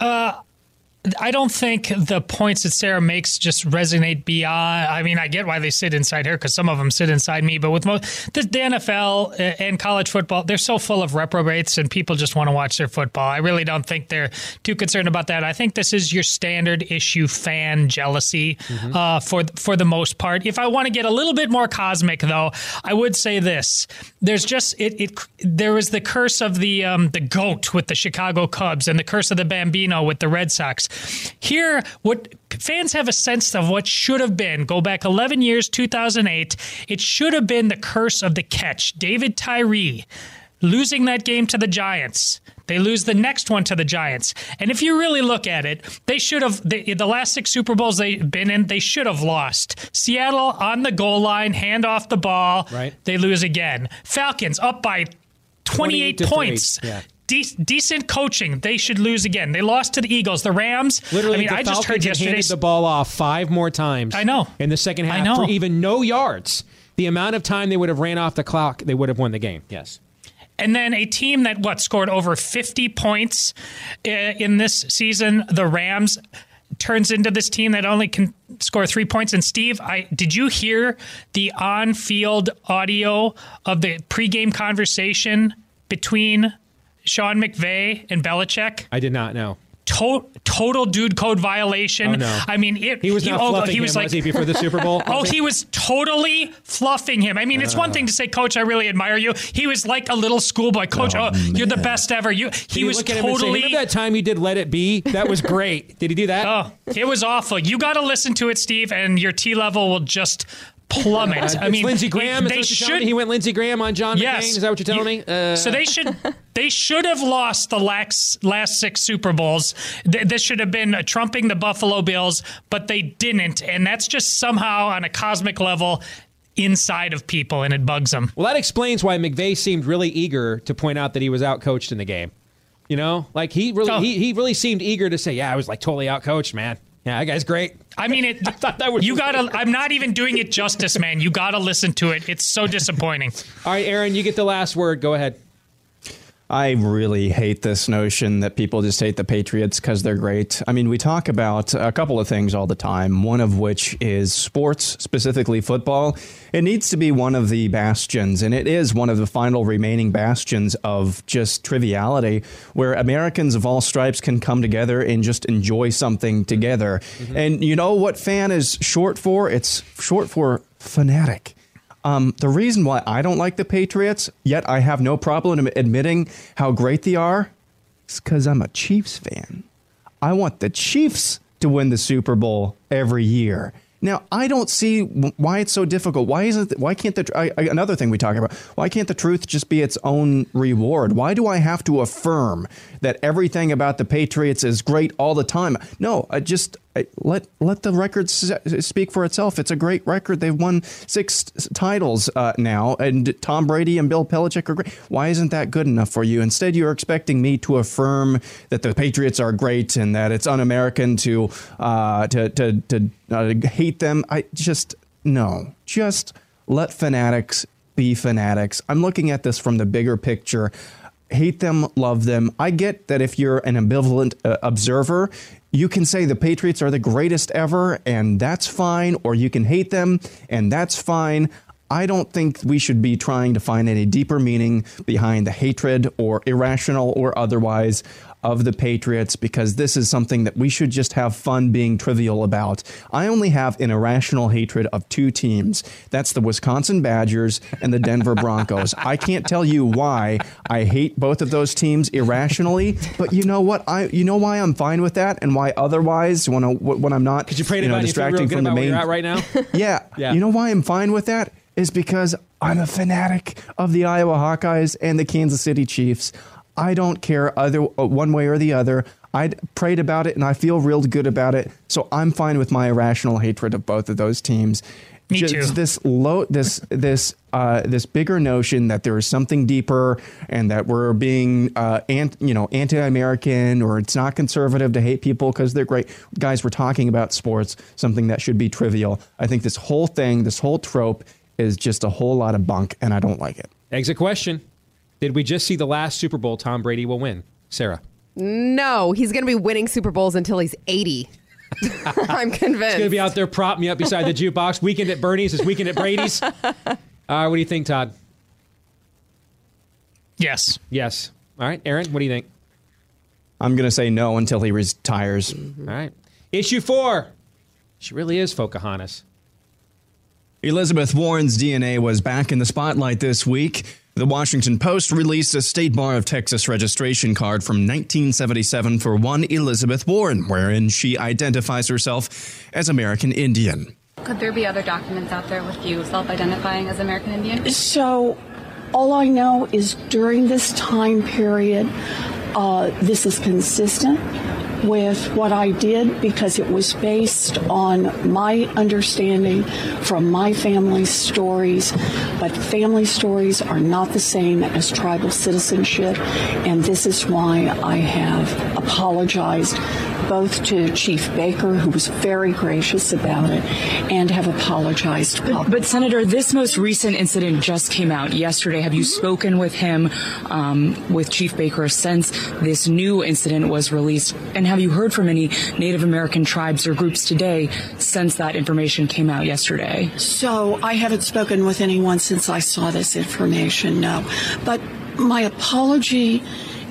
Uh, I don't think the points that Sara makes just resonate beyond. I mean, I get why they sit inside her because some of them sit inside me. But with most the, the NFL and college football, they're so full of reprobates, and people just want to watch their football. I really don't think they're too concerned about that. I think this is your standard issue fan jealousy Mhm. uh, for for the most part. If I want to get a little bit more cosmic, though, I would say this: there's just it. it there was the curse of the um, the goat with the Chicago Cubs and the curse of the Bambino with the Red Sox. Here, what fans have a sense of what should have been. Go back 11 years, 2008. It should have been the curse of the catch. David Tyree losing that game to the Giants. They lose the next one to the Giants. And if you really look at it, they should have, the, the last six Super Bowls they've been in, they should have lost. Seattle on the goal line, hand off the ball. Right. They lose again. Falcons up by 28, 28 points. Yeah. De- decent coaching. They should lose again. They lost to the Eagles. The Rams. Literally, I mean, the I just heard yesterday. handed the ball off five more times. I know. In the second I half, know. for even no yards. The amount of time they would have ran off the clock, they would have won the game. Yes. And then a team that what scored over 50 points uh, in this season, the Rams turns into this team that only can score 3 points and Steve, I did you hear the on-field audio of the pregame conversation between Sean McVay and Belichick? I did not know. To- total dude code violation. Oh, no. I mean, it, He was not oh, fluffing he was him, like was he, before the Super Bowl? oh, he was totally fluffing him. I mean, it's one Uh. thing to say, "Coach, I really admire you." He was like a little schoolboy. Coach, oh, you're the best ever. You. He was at him and say, totally. Remember that time you did Let It Be? That was great. did he do that? Oh, it was awful. You got to listen to it, Steve, and your T level will just plummet. Uh, I mean, Lindsey Graham. Is They that what you're should. He went Lindsey Graham on John Yes. McCain. Is that what you're telling You- me? Uh, so they should they should have lost the last last six Super Bowls. Th- This should have been trumping the Buffalo Bills, but they didn't, and that's just somehow on a cosmic level inside of people, and it bugs them. Well, that explains why McVay seemed really eager to point out that he was outcoached in the game. You know, like he really Oh. he, he really seemed eager to say, "Yeah, I was like totally outcoached, man. Yeah, that guy's great." I mean, it. you gotta. I'm not even doing it justice, man. You gotta listen to it. It's so disappointing. All right, Aaron, you get the last word. Go ahead. I really hate this notion that people just hate the Patriots because they're great. I mean, we talk about a couple of things all the time, one of which is sports, specifically football. It needs to be one of the bastions, and it is one of the final remaining bastions of just triviality where Americans of all stripes can come together and just enjoy something together. Mm-hmm. And you know what fan is short for? It's short for fanatic. Um, the reason why I don't like the Patriots, yet I have no problem admitting how great they are, is because I'm a Chiefs fan. I want the Chiefs to win the Super Bowl every year. Now, I don't see why it's so difficult. Why isn't? Why can't the? I, I, another thing we talk about. Why can't the truth just be its own reward? Why do I have to affirm that everything about the Patriots is great all the time? No, I just let let the record speak for itself. It's a great record. They've won six titles uh, now, and Tom Brady and Bill Belichick are great. Why isn't that good enough for you? Instead, you're expecting me to affirm that the Patriots are great and that it's un-American to uh, to to, to uh, hate them. I just no. Just let fanatics be fanatics. I'm looking at this from the bigger picture hate them, love them. I get that if you're an ambivalent uh, observer, you can say the Patriots are the greatest ever, and that's fine, or you can hate them, and that's fine. I don't think we should be trying to find any deeper meaning behind the hatred or irrational or otherwise. Of the Patriots because this is something that we should just have fun being trivial about. I only have an irrational hatred of two teams. That's the Wisconsin Badgers and the Denver Broncos. I can't tell you why I hate both of those teams irrationally, but you know what? I you know why I'm fine with that and why otherwise when I, when I'm not Because you prayed you know, you distracting from the main you're at right now. yeah. Yeah. You know why I'm fine with that? Is because I'm a fanatic of the Iowa Hawkeyes and the Kansas City Chiefs. I don't care either uh, one way or the other. I prayed about it and I feel real good about it. So I'm fine with my irrational hatred of both of those teams. Me Just too. This low, this this uh, this bigger notion that there is something deeper and that we're being uh, ant, you know anti-American or it's not conservative to hate people because they're great guys. We're talking about sports, something that should be trivial. I think this whole thing, this whole trope, is just a whole lot of bunk, and I don't like it. Exit question: Did we just see the last Super Bowl Tom Brady will win? Sara, No, he's going to be winning Super Bowls until he's 80. I'm convinced. he's going to be out there propping me up beside the jukebox. Weekend at Bernie's is weekend at Brady's. Uh, what do you think, Todd? Yes. Yes. All right, Aaron, what do you think? I'm going to say no until he retires. All right. Issue four. She really is Pocahontas. Elizabeth Warren's DNA was back in the spotlight this week. The Washington Post released a State Bar of Texas registration card from 1977 for one Elizabeth Warren, wherein she identifies herself as American Indian. Could there be other documents out there with you self identifying as American Indian? So, all I know is during this time period, uh, this is consistent with what I did because it was based on my understanding from my family's stories. But family stories are not the same as tribal citizenship, and this is why I have apologized both to Chief Baker, who was very gracious about it, and have apologized But, but Senator, this most recent incident just came out yesterday. Have you spoken with him, um, with Chief Baker, since this new incident was released? And have you heard from any Native American tribes or groups today since that information came out yesterday? So I haven't spoken with anyone since I saw this information, no. But my apology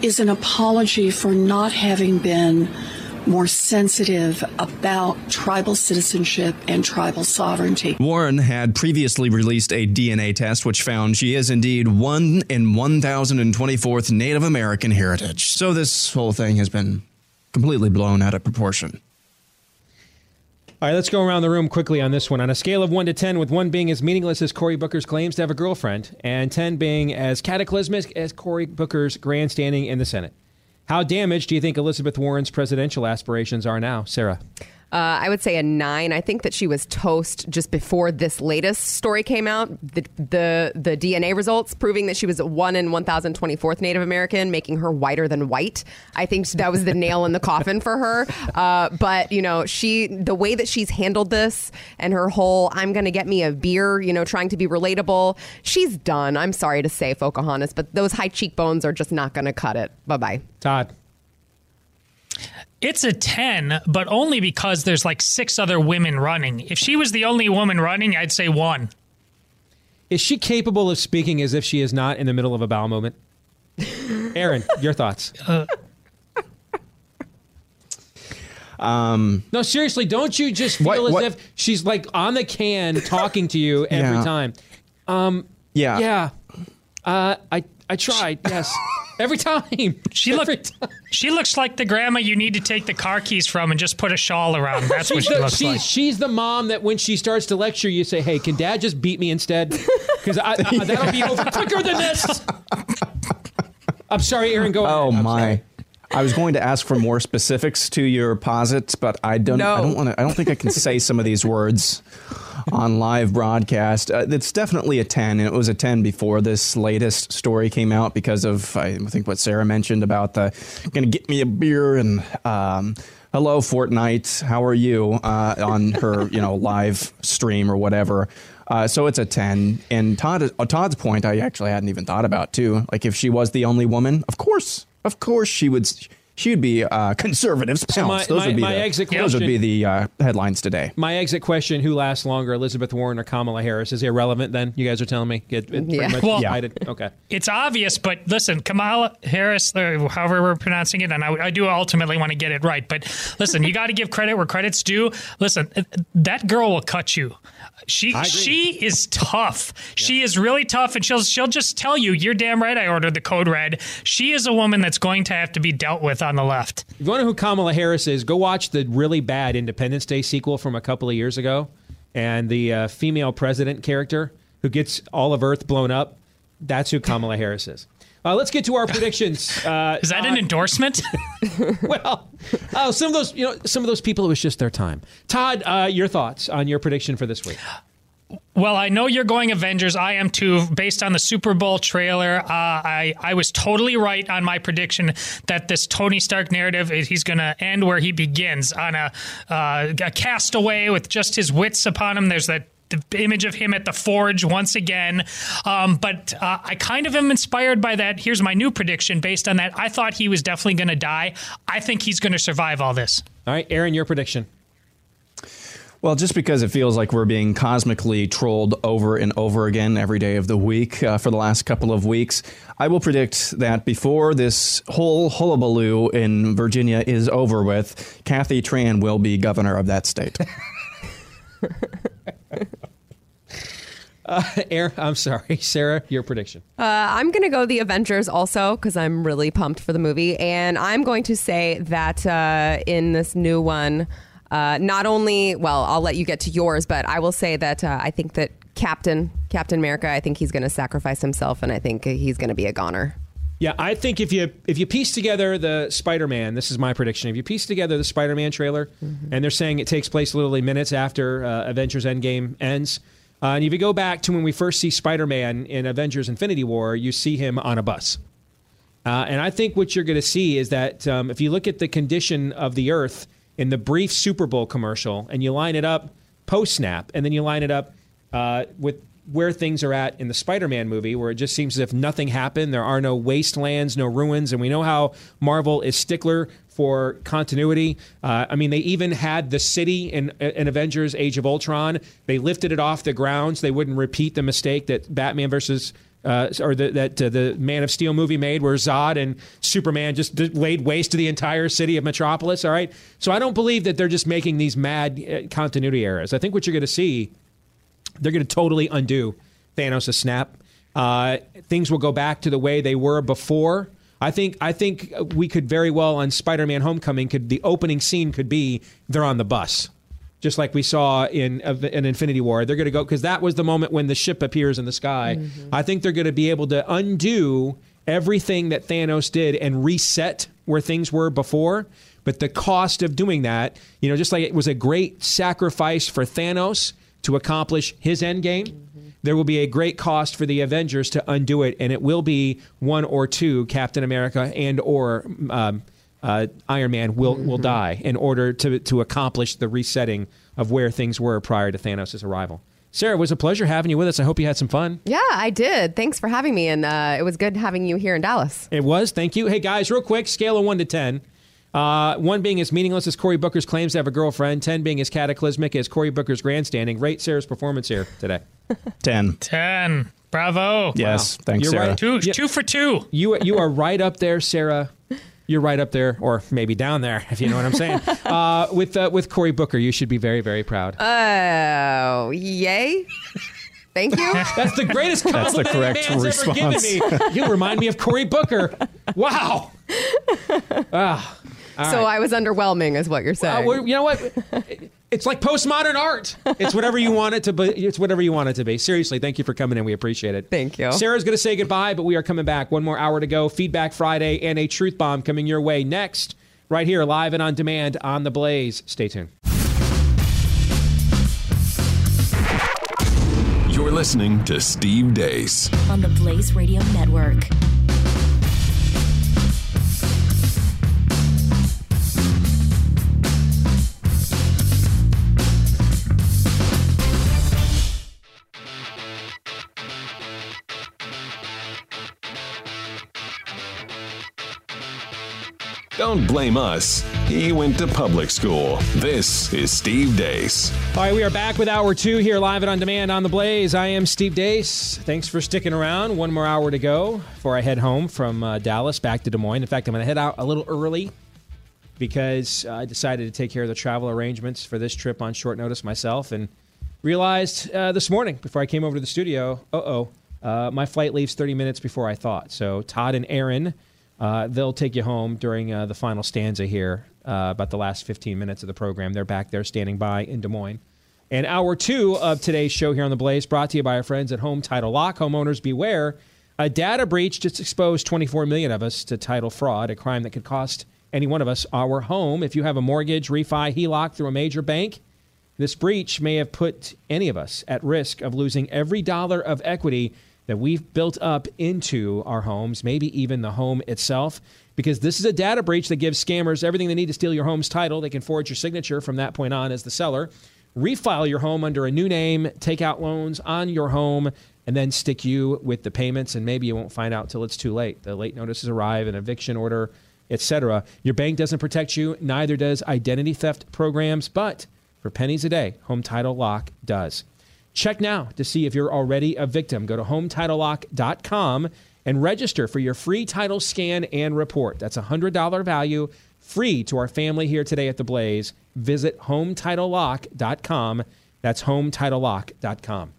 is an apology for not having been more sensitive about tribal citizenship and tribal sovereignty. Warren had previously released a DNA test which found she is indeed one in 1,024th Native American heritage. So this whole thing has been completely blown out of proportion. All right, let's go around the room quickly on this one. On a scale of 1 to 10, with 1 being as meaningless as Cory Booker's claims to have a girlfriend, and 10 being as cataclysmic as Cory Booker's grandstanding in the Senate. How damaged do you think Elizabeth Warren's presidential aspirations are now, Sara? Uh, I would say a nine. I think that she was toast just before this latest story came out. The the, the DNA results proving that she was one in one thousand twenty fourth Native American, making her whiter than white. I think that was the nail in the coffin for her. Uh, but you know, she the way that she's handled this and her whole "I'm going to get me a beer," you know, trying to be relatable. She's done. I'm sorry to say, Pocahontas, but those high cheekbones are just not going to cut it. Bye bye. Todd. It's a 10, but only because there's like six other women running. If she was the only woman running, I'd say one. Is she capable of speaking as if she is not in the middle of a bowel movement? Aaron, your thoughts? Uh, Um, no, seriously, don't you just feel What- as what- if she's like on the can talking to you every Yeah. time? Um, Yeah. yeah. Uh, I I tried. Yes, every time. She look, she looks like the grandma you need to take the car keys from and just put a shawl around. That's what she's she the, looks she's, like. she's the mom that when she starts to lecture, you say, "Hey, can Dad just beat me instead? Because I, I, that'll be over quicker than this." I'm sorry, Aaron. Go. Oh ahead. My. I was going to ask for more specifics to your posits, but I don't. I don't want to. I don't think I can say some of these words on live broadcast. Uh, it's definitely a ten, and it was a ten before this latest story came out because of I think what Sara mentioned about the going to get me a beer and. Um, Hello, Fortnite. How are you? Uh, on her, you know, live stream or whatever. Uh, so it's a ten. And Todd, uh, Todd's point, I actually hadn't even thought about too. Like if she was the only woman, of course, of course she would. She would be uh, conservatives pounce. my- those my- would be my the, exit those would be the uh, headlines today. My exit question: Who lasts longer, Elizabeth Warren or Kamala Harris? Is irrelevant. Then you guys are telling me it, it Yeah. much Well- decided. Okay. It's obvious, but listen, Kamala Harris, or however we're pronouncing it, and I, I do ultimately want to get it right. But listen, you got to give credit where credit's due. Listen, that girl will cut you. She she is tough. She is really tough, and she'll she'll just tell you, "You're damn right. I ordered the code red." She is a woman that's going to have to be dealt with on the left. If you want to know who Kamala Harris is, go watch the really bad Independence Day sequel from a couple of years ago, and the uh, female president character who gets all of Earth blown up. That's who Kamala Harris is. Uh, let's get to our predictions. Uh, Is that an endorsement? well, oh, some of those, you know, some of those people, it was just their time. Todd, uh, your thoughts on your prediction for this week? Well, I know you're going Avengers. I am too, based on the Super Bowl trailer. Uh, I I was totally right on my prediction that this Tony Stark narrative is he's going to end where he begins on a uh, a castaway with just his wits upon him. There's that. The image of him at the forge once again. Um, but uh, I kind of am inspired by that. Here's my new prediction based on that. I thought he was definitely going to die. I think he's going to survive all this. All right, Aaron, your prediction. Well, just because it feels like we're being cosmically trolled over and over again every day of the week uh, for the last couple of weeks, I will predict that before this whole hullabaloo in Virginia is over with, Kathy Tran will be governor of that state. Uh, Aaron, I'm sorry, Sara, your prediction. Uh, I'm going to go the Avengers also because I'm really pumped for the movie. And I'm going to say that uh, in this new one, uh, not only, well, I'll let you get to yours, but I will say that uh, I think that Captain, Captain America, I think he's going to sacrifice himself and I think he's going to be a goner. Yeah, I think if you if you piece together the Spider-Man, this is my prediction. If you piece together the Spider-Man trailer, and they're saying it takes place literally minutes after uh, Avengers Endgame ends, uh, and if you go back to when we first see Spider-Man in Avengers Infinity War, you see him on a bus. Uh, and I think what you're going to see is that um, if you look at the condition of the Earth in the brief Super Bowl commercial, and you line it up post snap, and then you line it up uh, with where things are at in the Spider-Man movie, where it just seems as if nothing happened. There are no wastelands, no ruins, and we know how Marvel is stickler for continuity. Uh, I mean, they even had the city in, in Avengers: Age of Ultron. They lifted it off the ground so they wouldn't repeat the mistake that Batman versus uh, or the, that uh, the Man of Steel movie made, where Zod and Superman just laid waste to the entire city of Metropolis. All right, so I don't believe that they're just making these mad uh, continuity errors. I think what you're going to see, they're going to totally undo Thanos' snap. Uh, things will go back to the way they were before. I think I think we could very well on Spider-Man: Homecoming could the opening scene could be they're on the bus just like we saw in in Infinity War. They're going to go because that was the moment when the ship appears in the sky. I think they're going to be able to undo everything that Thanos did and reset where things were before. But the cost of doing that, you know, just like it was a great sacrifice for Thanos to accomplish his end game, there will be a great cost for the Avengers to undo it, and it will be one or two Captain America and or um, uh, Iron Man will will die in order to to accomplish the resetting of where things were prior to Thanos' arrival. Sara, it was a pleasure having you with us. I hope you had some fun. Yeah, I did. Thanks for having me. And uh, it was good having you here in Dallas. It was. Thank you. Hey, guys, real quick scale of 1 to 10. Uh, 1 being as meaningless as Cory Booker's claims to have a girlfriend, 10 being as cataclysmic as Cory Booker's grandstanding. Rate Sara's performance here today. 10. 10. Bravo. Yes, thanks, You're Sara. right. Two, two for two. You, you are right up there, Sara. You're right up there, or maybe down there, if you know what I'm saying. Uh, with uh, with Cory Booker, you should be very, very proud. Oh, yay. Thank you. That's the greatest That's the compliment correct a man's ever given me. You remind me of Cory Booker. Wow. Ah, all so right. I was underwhelming, is what you're saying. well, you know what? It's like postmodern art. It's whatever you want it to be. It's whatever you want it to be. Seriously, thank you for coming in. We appreciate it. Thank you. Sara's going to say goodbye, but we are coming back. One more hour to go. Feedback Friday and a truth bomb coming your way next, right here, live and on demand on the Blaze. Stay tuned. You're listening to Steve Deace. on the Blaze Radio Network. Don't blame us. He went to public school. This is Steve Deace. All right, we are back with hour two here, live and on demand on the Blaze. I am Steve Deace. Thanks for sticking around. One more hour to go before I head home from uh, Dallas back to Des Moines. In fact, I'm going to head out a little early because I decided to take care of the travel arrangements for this trip on short notice myself and realized uh, this morning before I came over to the studio, uh oh, uh, my flight leaves 30 minutes before I thought. So Todd and Aaron, uh, they'll take you home during uh, the final stanza here, uh, about the last 15 minutes of the program. They're back there standing by in Des Moines. And hour two of today's show here on The Blaze, brought to you by our friends at Home Title Lock. Homeowners beware. A data breach just exposed 24 million of us to title fraud, a crime that could cost any one of us our home. If you have a mortgage, refi, HELOC through a major bank, this breach may have put any of us at risk of losing every dollar of equity that we've built up into our homes, maybe even the home itself, because this is a data breach that gives scammers everything they need to steal your home's title. They can forge your signature from that point on as the seller, refile your home under a new name, take out loans on your home, and then stick you with the payments. And maybe you won't find out till it's too late. The late notices arrive, an eviction order, etc. Your bank doesn't protect you, neither does identity theft programs, but for pennies a day, Home Title Lock does. Check now to see if you're already a victim. Go to HometitleLock.com and register for your free title scan and report. That's a $100 value, free to our family here today at The Blaze. Visit HometitleLock.com. That's HometitleLock.com.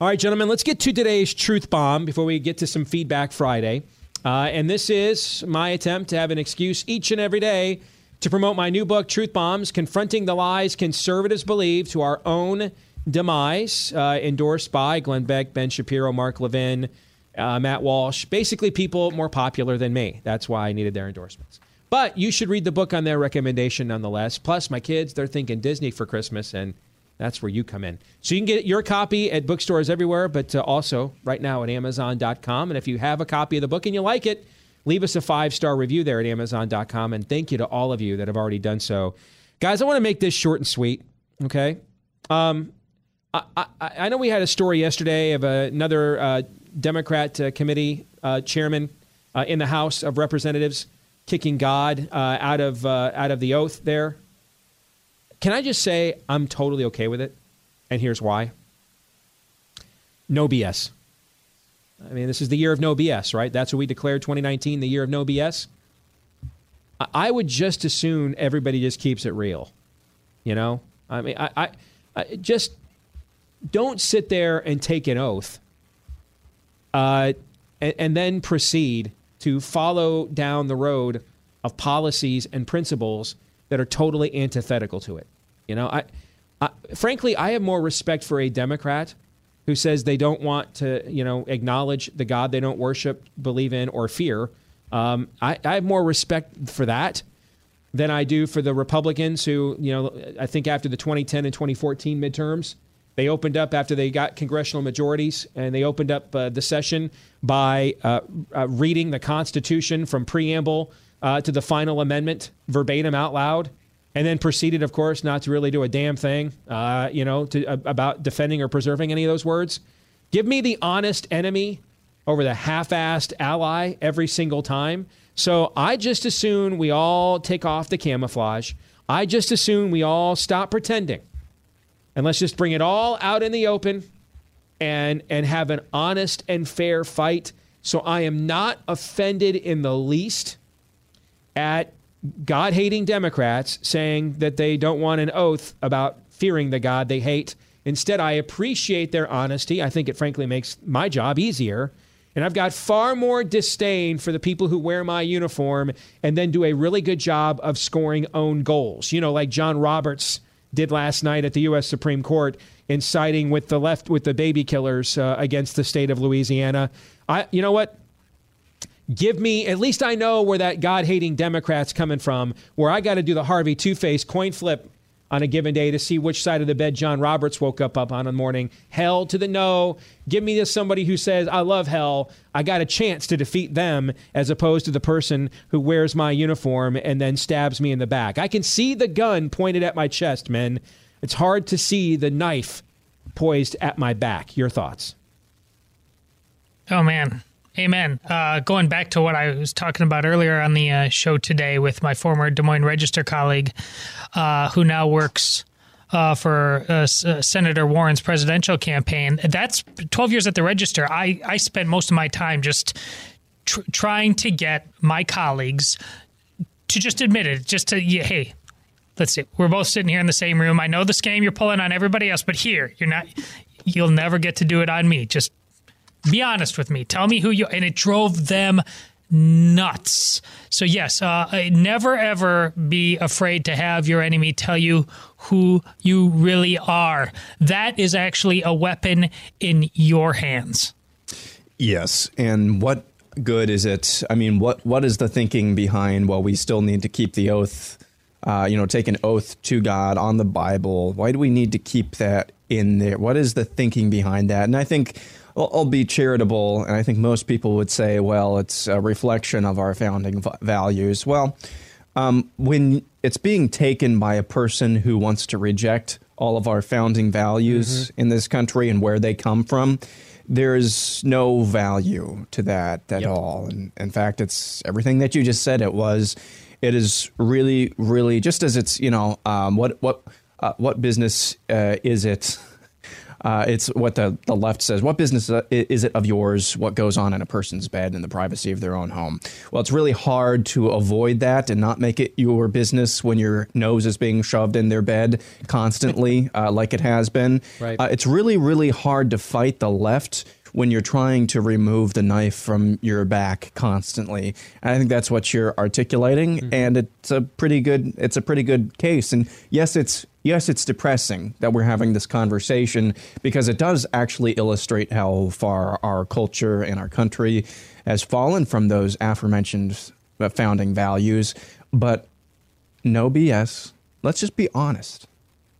All right, gentlemen, let's get to today's truth bomb before we get to some feedback Friday. Uh, and this is my attempt to have an excuse each and every day to promote my new book, Truth Bombs Confronting the Lies Conservatives Believe to Our Own Demise, uh, endorsed by Glenn Beck, Ben Shapiro, Mark Levin, uh, Matt Walsh. Basically, people more popular than me. That's why I needed their endorsements. But you should read the book on their recommendation nonetheless. Plus, my kids, they're thinking Disney for Christmas, and that's where you come in. So you can get your copy at bookstores everywhere, but uh, also right now at Amazon.com. And if you have a copy of the book and you like it, leave us a five star review there at Amazon.com. And thank you to all of you that have already done so. Guys, I want to make this short and sweet, okay? Um, I, I, I know we had a story yesterday of another uh, Democrat uh, committee uh, chairman uh, in the House of Representatives kicking God uh, out of uh, out of the oath there. Can I just say I'm totally okay with it, and here's why. No BS. I mean, this is the year of no BS, right? That's what we declared 2019, the year of no BS. I would just as soon everybody just keeps it real. You know, I mean, I, I, I just don't sit there and take an oath, uh, and, and then proceed to follow down the road of policies and principles that are totally antithetical to it. You know, I, I, frankly, I have more respect for a Democrat who says they don't want to, you know, acknowledge the God they don't worship, believe in, or fear. Um, I, I have more respect for that than I do for the Republicans who, you know, I think after the 2010 and 2014 midterms, they opened up after they got congressional majorities, and they opened up uh, the session by uh, uh, reading the Constitution from preamble uh, to the final amendment verbatim out loud, and then proceeded, of course, not to really do a damn thing, uh, you know, to, about defending or preserving any of those words. Give me the honest enemy over the half-assed ally every single time. So I just assume we all take off the camouflage. I just assume we all stop pretending and let's just bring it all out in the open and and have an honest and fair fight. So i am not offended in the least at god hating democrats saying that they don't want an oath about fearing the god they hate. Instead i appreciate their honesty. I think it frankly makes my job easier. And I've got far more disdain for the people who wear my uniform and then do a really good job of scoring own goals. You know, like John Roberts did last night at the U.S. Supreme Court in siding with the left with the baby killers uh, against the state of Louisiana. I, you know what? Give me at least I know where that God hating Democrat's coming from. Where I got to do the Harvey Two Face coin flip on a given day to see which side of the bed John Roberts woke up up on in the morning. Hell to the no. Give me this somebody who says, I love hell. I got a chance to defeat them as opposed to the person who wears my uniform and then stabs me in the back. I can see the gun pointed at my chest, men. It's hard to see the knife poised at my back. Your thoughts? Oh, man. Amen. Uh, going back to what I was talking about earlier on the uh, show today with my former Des Moines Register colleague, uh, who now works uh, for uh, uh, Senator Warren's presidential campaign. That's 12 years at the Register. I, I spent most of my time just tr- trying to get my colleagues to just admit it, just to, yeah, hey, let's see, we're both sitting here in the same room. I know the scam you're pulling on everybody else, but here, you're not, you'll never get to do it on me. Just be honest with me. Tell me who you, and it drove them nuts. So yes, uh, never ever be afraid to have your enemy tell you who you really are. That is actually a weapon in your hands. Yes, and what good is it? I mean, what what is the thinking behind? Well, we still need to keep the oath. Uh, you know, take an oath to God on the Bible. Why do we need to keep that in there? What is the thinking behind that? And I think I'll, be charitable, and I think most people would say, well, it's a reflection of our founding v- values. Well, um, when it's being taken by a person who wants to reject all of our founding values in this country and where they come from, there's no value to that at all. And in fact, it's everything that you just said. It was. It is really, really just as it's. You know, um, what what uh, what business uh, is it? Uh, it's what the, the left says. What business uh, is it of yours what goes on in a person's bed in the privacy of their own home? Well, it's really hard to avoid that and not make it your business when your nose is being shoved in their bed constantly, uh, like it has been. Right. Uh, it's really, really hard to fight the left when you're trying to remove the knife from your back constantly. And I think that's what you're articulating, and it's a pretty good it's a pretty good case. And yes, it's yes, it's depressing that we're having this conversation because it does actually illustrate how far our culture and our country has fallen from those aforementioned founding values. But no BS. Let's just be honest.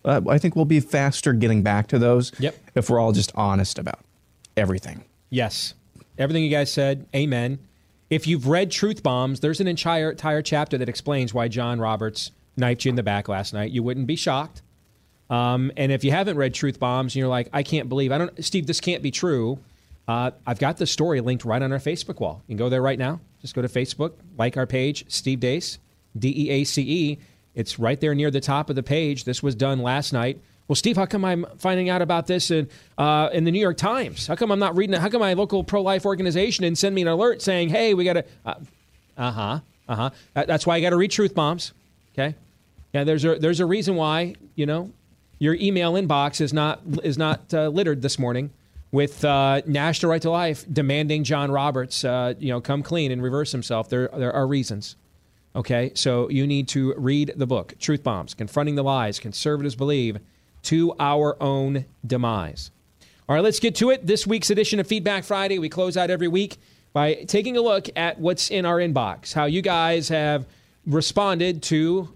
Uh, I think we'll be faster getting back to those Yep. if we're all just honest about everything. Yes. Everything you guys said, amen. If you've read Truth Bombs, there's an entire, entire chapter that explains why John Roberts knifed you in the back last night. You wouldn't be shocked. Um, and if you haven't read Truth Bombs and you're like, I can't believe, I don't, Steve, this can't be true. Uh, I've got the story linked right on our Facebook wall. You can go there right now. Just go to Facebook, like our page, Steve Deace, D E A C E. It's right there near the top of the page. This was done last night. Well, Steve, how come I'm finding out about this in uh, in the New York Times? How come I'm not reading it? How come my local pro life organization didn't send me an alert saying, "Hey, we got to"? Uh huh. Uh huh. That, that's why I got to read truth bombs. Okay. Yeah. There's a there's a reason why you know your email inbox is not is not uh, littered this morning with uh, National Right to Life demanding John Roberts, uh, you know, come clean and reverse himself. There there are reasons. Okay, so you need to read the book, Truth Bombs Confronting the Lies Conservatives Believe to Our Own Demise. All right, let's get to it. This week's edition of Feedback Friday, we close out every week by taking a look at what's in our inbox, how you guys have responded to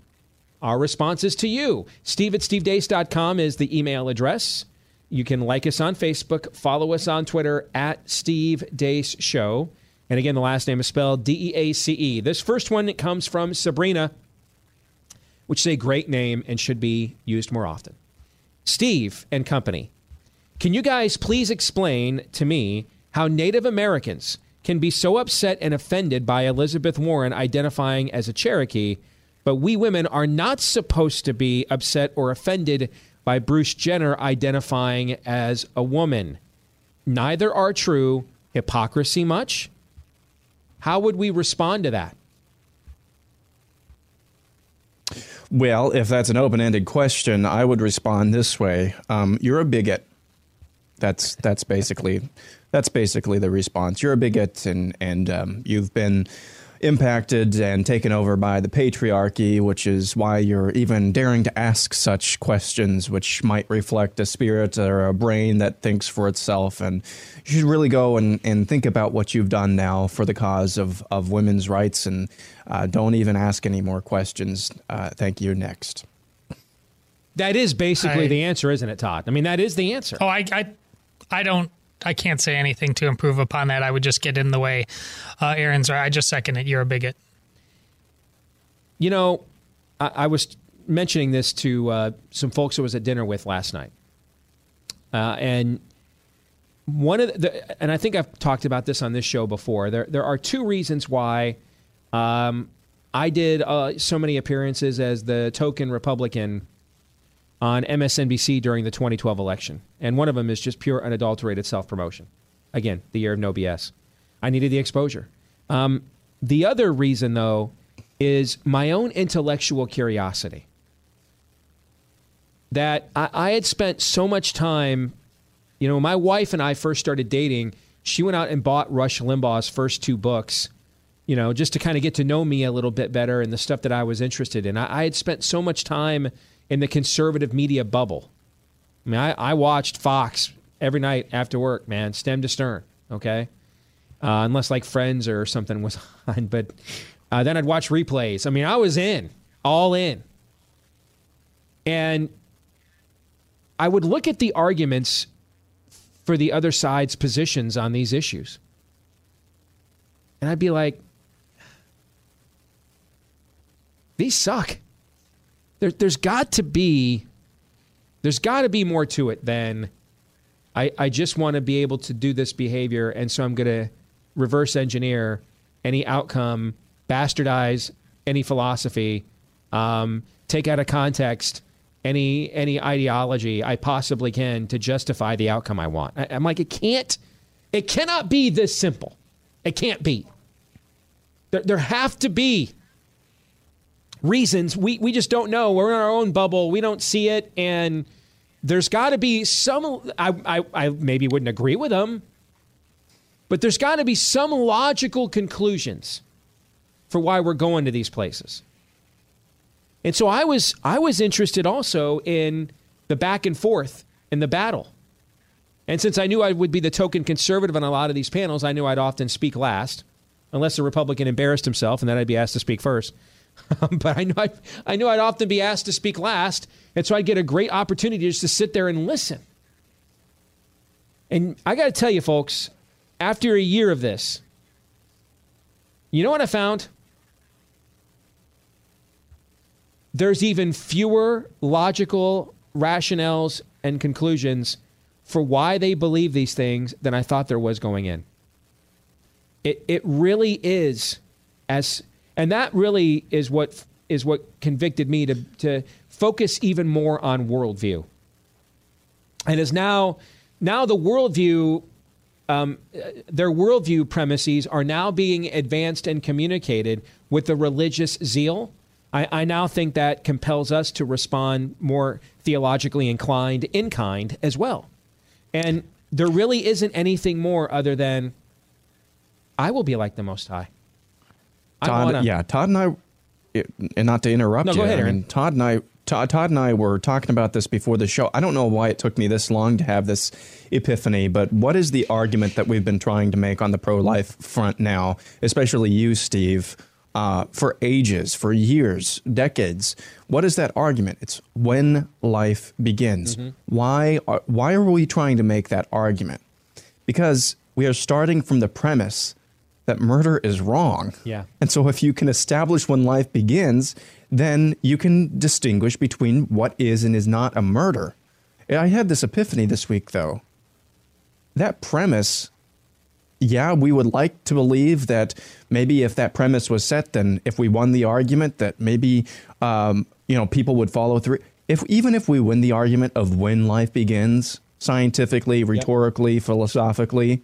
our responses to you. Steve at stevedeace.com is the email address. You can like us on Facebook, follow us on Twitter at Steve Deace Show. And again, the last name is spelled D E A C E. This first one comes from Sabrina, which is a great name and should be used more often. Steve and company, can you guys please explain to me how Native Americans can be so upset and offended by Elizabeth Warren identifying as a Cherokee, but we women are not supposed to be upset or offended by Bruce Jenner identifying as a woman? Neither are true. Hypocrisy much? How would we respond to that? Well, if that's an open-ended question, I would respond this way: um, You're a bigot. That's that's basically that's basically the response. You're a bigot, and and um, you've been impacted and taken over by the patriarchy, which is why you're even daring to ask such questions, which might reflect a spirit or a brain that thinks for itself. And you should really go and, and think about what you've done now for the cause of, of women's rights and uh, don't even ask any more questions. Uh, thank you. Next. That is basically I- the answer, isn't it, Todd? I mean, that is the answer. Oh, I, I, I don't. I can't say anything to improve upon that. I would just get in the way. Uh, Aaron's right. I just second it. You're a bigot. You know, I, I was mentioning this to uh, some folks I was at dinner with last night, uh, and one of the, and I think I've talked about this on this show before. There, there are two reasons why um, I did uh, so many appearances as the token Republican on MSNBC during the 2012 election, and one of them is just pure unadulterated self promotion. Again, the year of no BS. I needed the exposure. Um, the other reason, though, is my own intellectual curiosity. That I, I had spent so much time you know, my wife and I first started dating, she went out and bought Rush Limbaugh's first two books, you know, just to kind of get to know me a little bit better and the stuff that I was interested in. I, I had spent so much time in the conservative media bubble. I mean, I, I watched Fox every night after work, man, stem to stern, okay? Uh, unless like Friends or something was on. But uh, then I'd watch replays. I mean, I was in, all in. And I would look at the arguments for the other side's positions on these issues. And I'd be like, these suck. There, there's got to be, there's got to be more to it than I, I just want to be able to do this behavior, and so I'm going to reverse engineer any outcome, bastardize any philosophy, um, take out of context any any ideology I possibly can to justify the outcome I want. I, I'm like, it can't, it cannot be this simple. It can't be. There, there have to be reasons we, we just don't know. We're in our own bubble. We don't see it, and there's got to be some. I, I I maybe wouldn't agree with them, but there's got to be some logical conclusions for why we're going to these places. And so I was I was interested also in the back and forth in the battle. And since I knew I would be the token conservative on a lot of these panels, I knew I'd often speak last, unless a Republican embarrassed himself, and then I'd be asked to speak first. but I knew I'd, I knew I'd often be asked to speak last, and so I'd get a great opportunity just to sit there and listen. And I got to tell you, folks, after a year of this, you know what I found? there's even fewer logical rationales and conclusions for why they believe these things than I thought there was going in. It it really is as and that really is what is what convicted me to to focus even more on worldview. And is now now the worldview um, their worldview premises are now being advanced and communicated with the religious zeal I, I now think that compels us to respond more theologically inclined in kind as well. And there really isn't anything more other than I will be like the Most High. Todd, wanna, yeah, Todd and I, and not to interrupt no, you, go ahead, I mean, Todd and I, Todd, Todd and I were talking about this before the show. I don't know why it took me this long to have this epiphany, but what is the argument that we've been trying to make on the pro life front now, especially you, Steve? uh, for ages, for years, decades. What is that argument? It's when life begins. Mm-hmm. Why are, why are we trying to make that argument? Because we are starting from the premise that murder is wrong. Yeah. And so if you can establish when life begins, then you can distinguish between what is and is not a murder. I had this epiphany this week though. That premise yeah, we would like to believe that maybe if that premise was set, then if we won the argument, that maybe um, you know people would follow through. If even if we win the argument of when life begins, scientifically, rhetorically, yep. philosophically,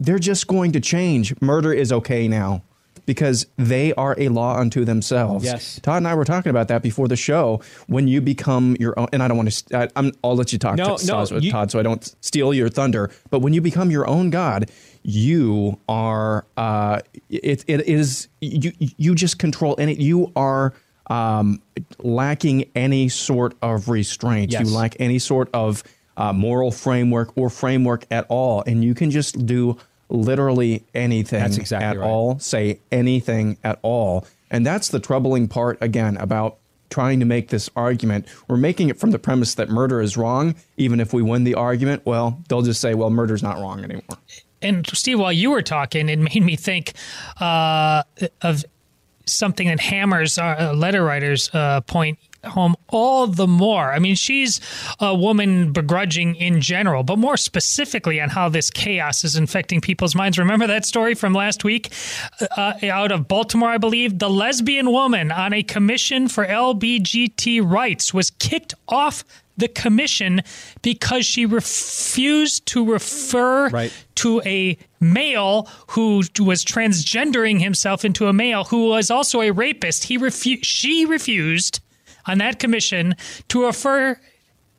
they're just going to change. Murder is okay now because they are a law unto themselves. Yes. Todd and I were talking about that before the show. When you become your own, and I don't want to, I, will let you talk no, to, no, you, Todd, so I don't steal your thunder. But when you become your own God, you are, uh, it, it is, you, you just control any, you are um, lacking any sort of restraint. Yes. You lack any sort of uh, moral framework or framework at all. And you can just do literally anything that's exactly at right. all, say anything at all. And that's the troubling part, again, about trying to make this argument. We're making it from the premise that murder is wrong. Even if we win the argument, well, they'll just say, well, murder's not wrong anymore. And Steve, while you were talking, it made me think uh, of something that hammers our uh, letter writers uh, point home all the more. I mean, she's a woman begrudging in general, but more specifically on how this chaos is infecting people's minds. Remember that story from last week uh, out of Baltimore, I believe? The lesbian woman on a commission for LBGT rights was kicked off the commission because she refused to refer Right. to a male who was transgendering himself into a male who was also a rapist. He refu- she refused on that commission to refer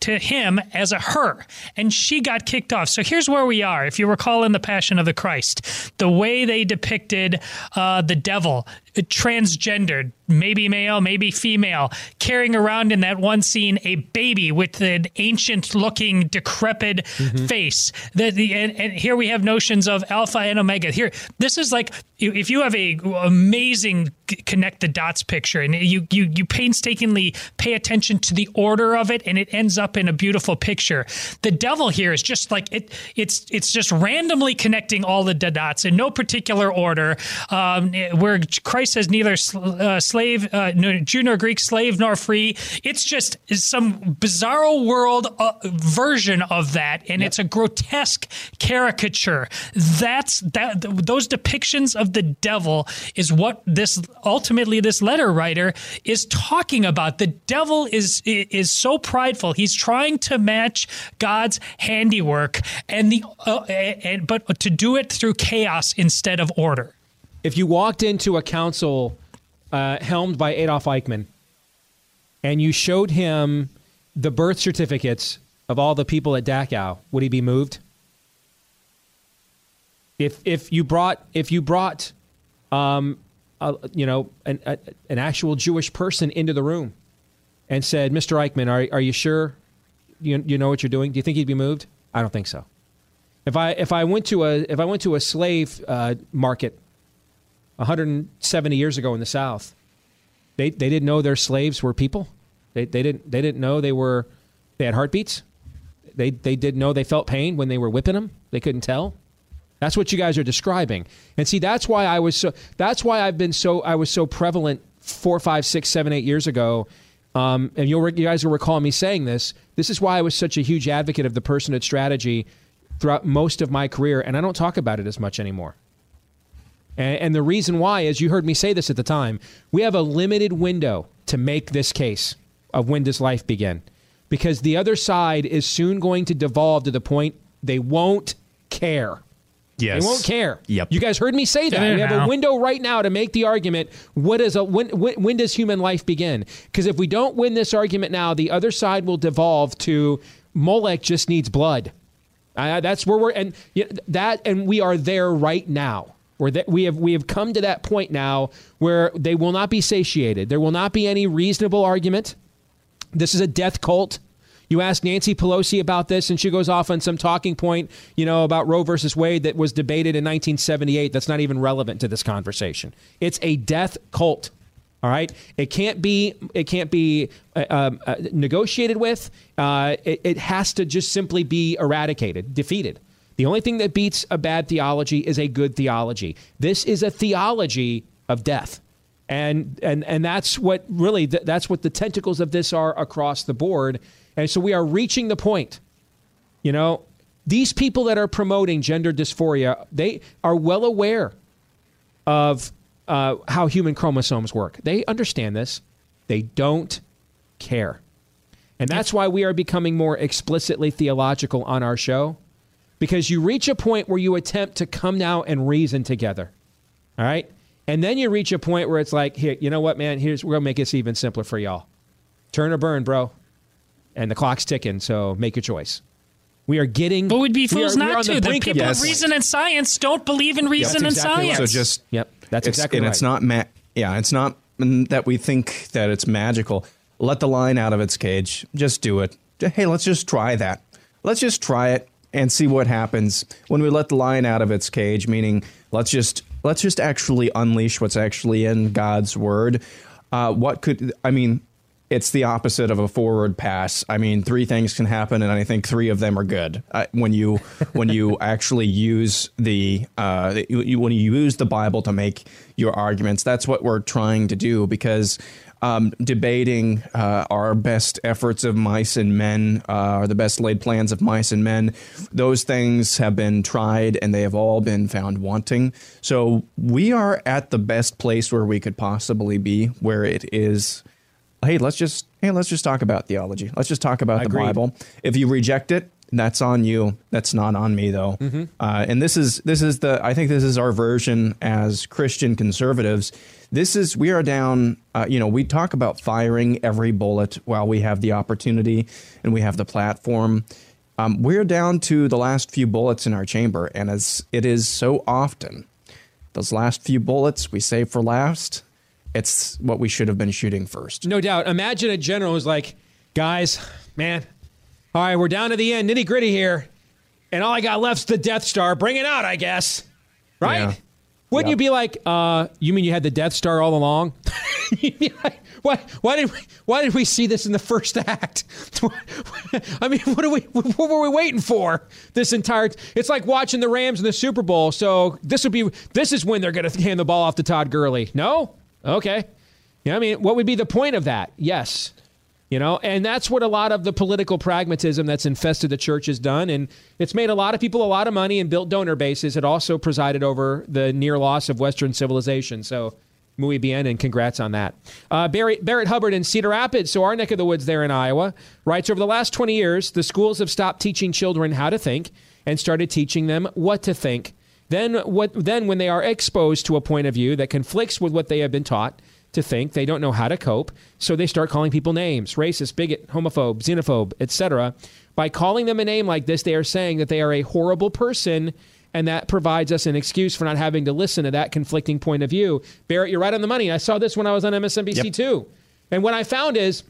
to him as a her, and she got kicked off. So here's where we are. If you recall in the Passion of the Christ, the way they depicted uh, the devil, transgendered, maybe male, maybe female, carrying around in that one scene a baby with an ancient-looking, decrepit face. The, the, and, and here we have notions of alpha and omega. Here, this is like if you have a amazing connect the dots picture and you you you painstakingly pay attention to the order of it and it ends up in a beautiful picture the devil here is just like it it's it's just randomly connecting all the dots in no particular order um, where christ says neither sl- uh, slave uh, no, jew nor greek slave nor free. It's just some bizarro world uh, version of that and it's a grotesque caricature. That's that those depictions of the devil is what this ultimately this letter writer is talking about. The devil is is so prideful. He's trying to match god's handiwork and the uh, and but to do it through chaos instead of order If you walked into a council uh, helmed by Adolf Eichmann and you showed him the birth certificates of all the people at Dachau, would he be moved? If if you brought if you brought um, a, you know an, a, an actual Jewish person into the room and said, "Mr. Eichmann, are are you sure you you know what you're doing? Do you think he'd be moved?" I don't think so. If I if I went to a if I went to a slave uh, market 170 years ago in the South, they they didn't know their slaves were people. They they didn't they didn't know they were they had heartbeats. They they didn't know they felt pain when they were whipping them. They couldn't tell. That's what you guys are describing. And see, that's why I was so. That's why I've been so. I was so prevalent four, five, six, seven, eight years ago. Um, and you'll, you guys will recall me saying this. This is why I was such a huge advocate of the personhood strategy throughout most of my career, and I don't talk about it as much anymore. And, and the reason why is you heard me say this at the time. We have a limited window to make this case of when does life begin, because the other side is soon going to devolve to the point they won't care. Yes. They won't care. Yep. You guys heard me say that. Yeah, we have now. a window right now to make the argument. What is a when? When, when does human life begin? Because if we don't win this argument now, the other side will devolve to Molech just needs blood. Uh, that's where we're and you know, that and we are there right now. Where that we have we have come to that point now where they will not be satiated. There will not be any reasonable argument. This is a death cult. You ask Nancy Pelosi about this, and she goes off on some talking point, you know, about Roe versus Wade that was debated in 1978. That's not even relevant to this conversation. It's a death cult. All right, it can't be. It can't be uh, um, uh, negotiated with. Uh, it, it has to just simply be eradicated, defeated. The only thing that beats a bad theology is a good theology. This is a theology of death. And and and that's what really th- that's what the tentacles of this are across the board. And so we are reaching the point you know these people that are promoting gender dysphoria they are well aware of uh, how human chromosomes work. They understand this. They don't care. And that's why we are becoming more explicitly theological on our show because you reach a point where you attempt to come now and reason together all right and then you reach a point where it's like, here, you know what, man? Here's we're gonna make this even simpler for y'all. Turn or burn, bro. And the clock's ticking, so make your choice. We are getting. but we'd be fools we are not to the the brink people this of reason and science don't believe in reason and exactly right. science So just Yep, that's it's, exactly and right. it's not ma- yeah, it's not that we think that it's magical. Let the lion out of its cage. Just do it. Hey, let's just try that. Let's just try it and see what happens when we let the lion out of its cage. Meaning, let's just let's just actually unleash what's actually in God's word. Uh, what could I mean? It's the opposite of a forward pass. I mean, three things can happen, and I think three of them are good. Uh, when you when you actually use the uh, you, when you use the Bible to make your arguments, that's what we're trying to do. Because um, debating uh, our best efforts of mice and men, uh, or the best laid plans of mice and men. Those things have been tried and they have all been found wanting. So we are at the best place where we could possibly be, where it is. Hey, let's just hey, let's just talk about theology. Let's just talk about the Bible. If you reject it, that's on you. That's not on me, though. Mhm. Uh, and this is this is the I think this is our version as Christian conservatives. This is we are down. Uh, you know, we talk about firing every bullet while we have the opportunity and we have the platform. Um, we're down to the last few bullets in our chamber, and as it is so often, those last few bullets we save for last. It's what we should have been shooting first. No doubt. Imagine a general who's like, guys, man, all right, we're down to the end, nitty gritty here. And all I got left's the Death Star. Bring it out, I guess. Right? Yeah. Wouldn't you be like, uh, you mean you had the Death Star all along? Like, why, why did we, why did we see this in the first act? I mean, what are we what were we waiting for this entire It's like watching the Rams in the Super Bowl. So this would be this is when they're going to hand the ball off to Todd Gurley. No? Okay. Yeah, I mean, what would be the point of that? Yes. You know, and that's what a lot of the political pragmatism that's infested the church has done. And it's made a lot of people a lot of money and built donor bases. It also presided over the near loss of Western civilization. So, muy bien, and congrats on that. Uh, Barrett, Barrett Hubbard in Cedar Rapids, so our neck of the woods there in Iowa, writes Over the last 20 years, the schools have stopped teaching children how to think and started teaching them what to think. Then, what, then when they are exposed to a point of view that conflicts with what they have been taught, to think. They don't know how to cope, so they start calling people names racist, bigot, homophobe, xenophobe, etc. By calling them a name like this, they are saying that they are a horrible person, and that provides us an excuse for not having to listen to that conflicting point of view. Barrett, you're right on the money. I saw this when I was on MSNBC Yep. too. And what I found is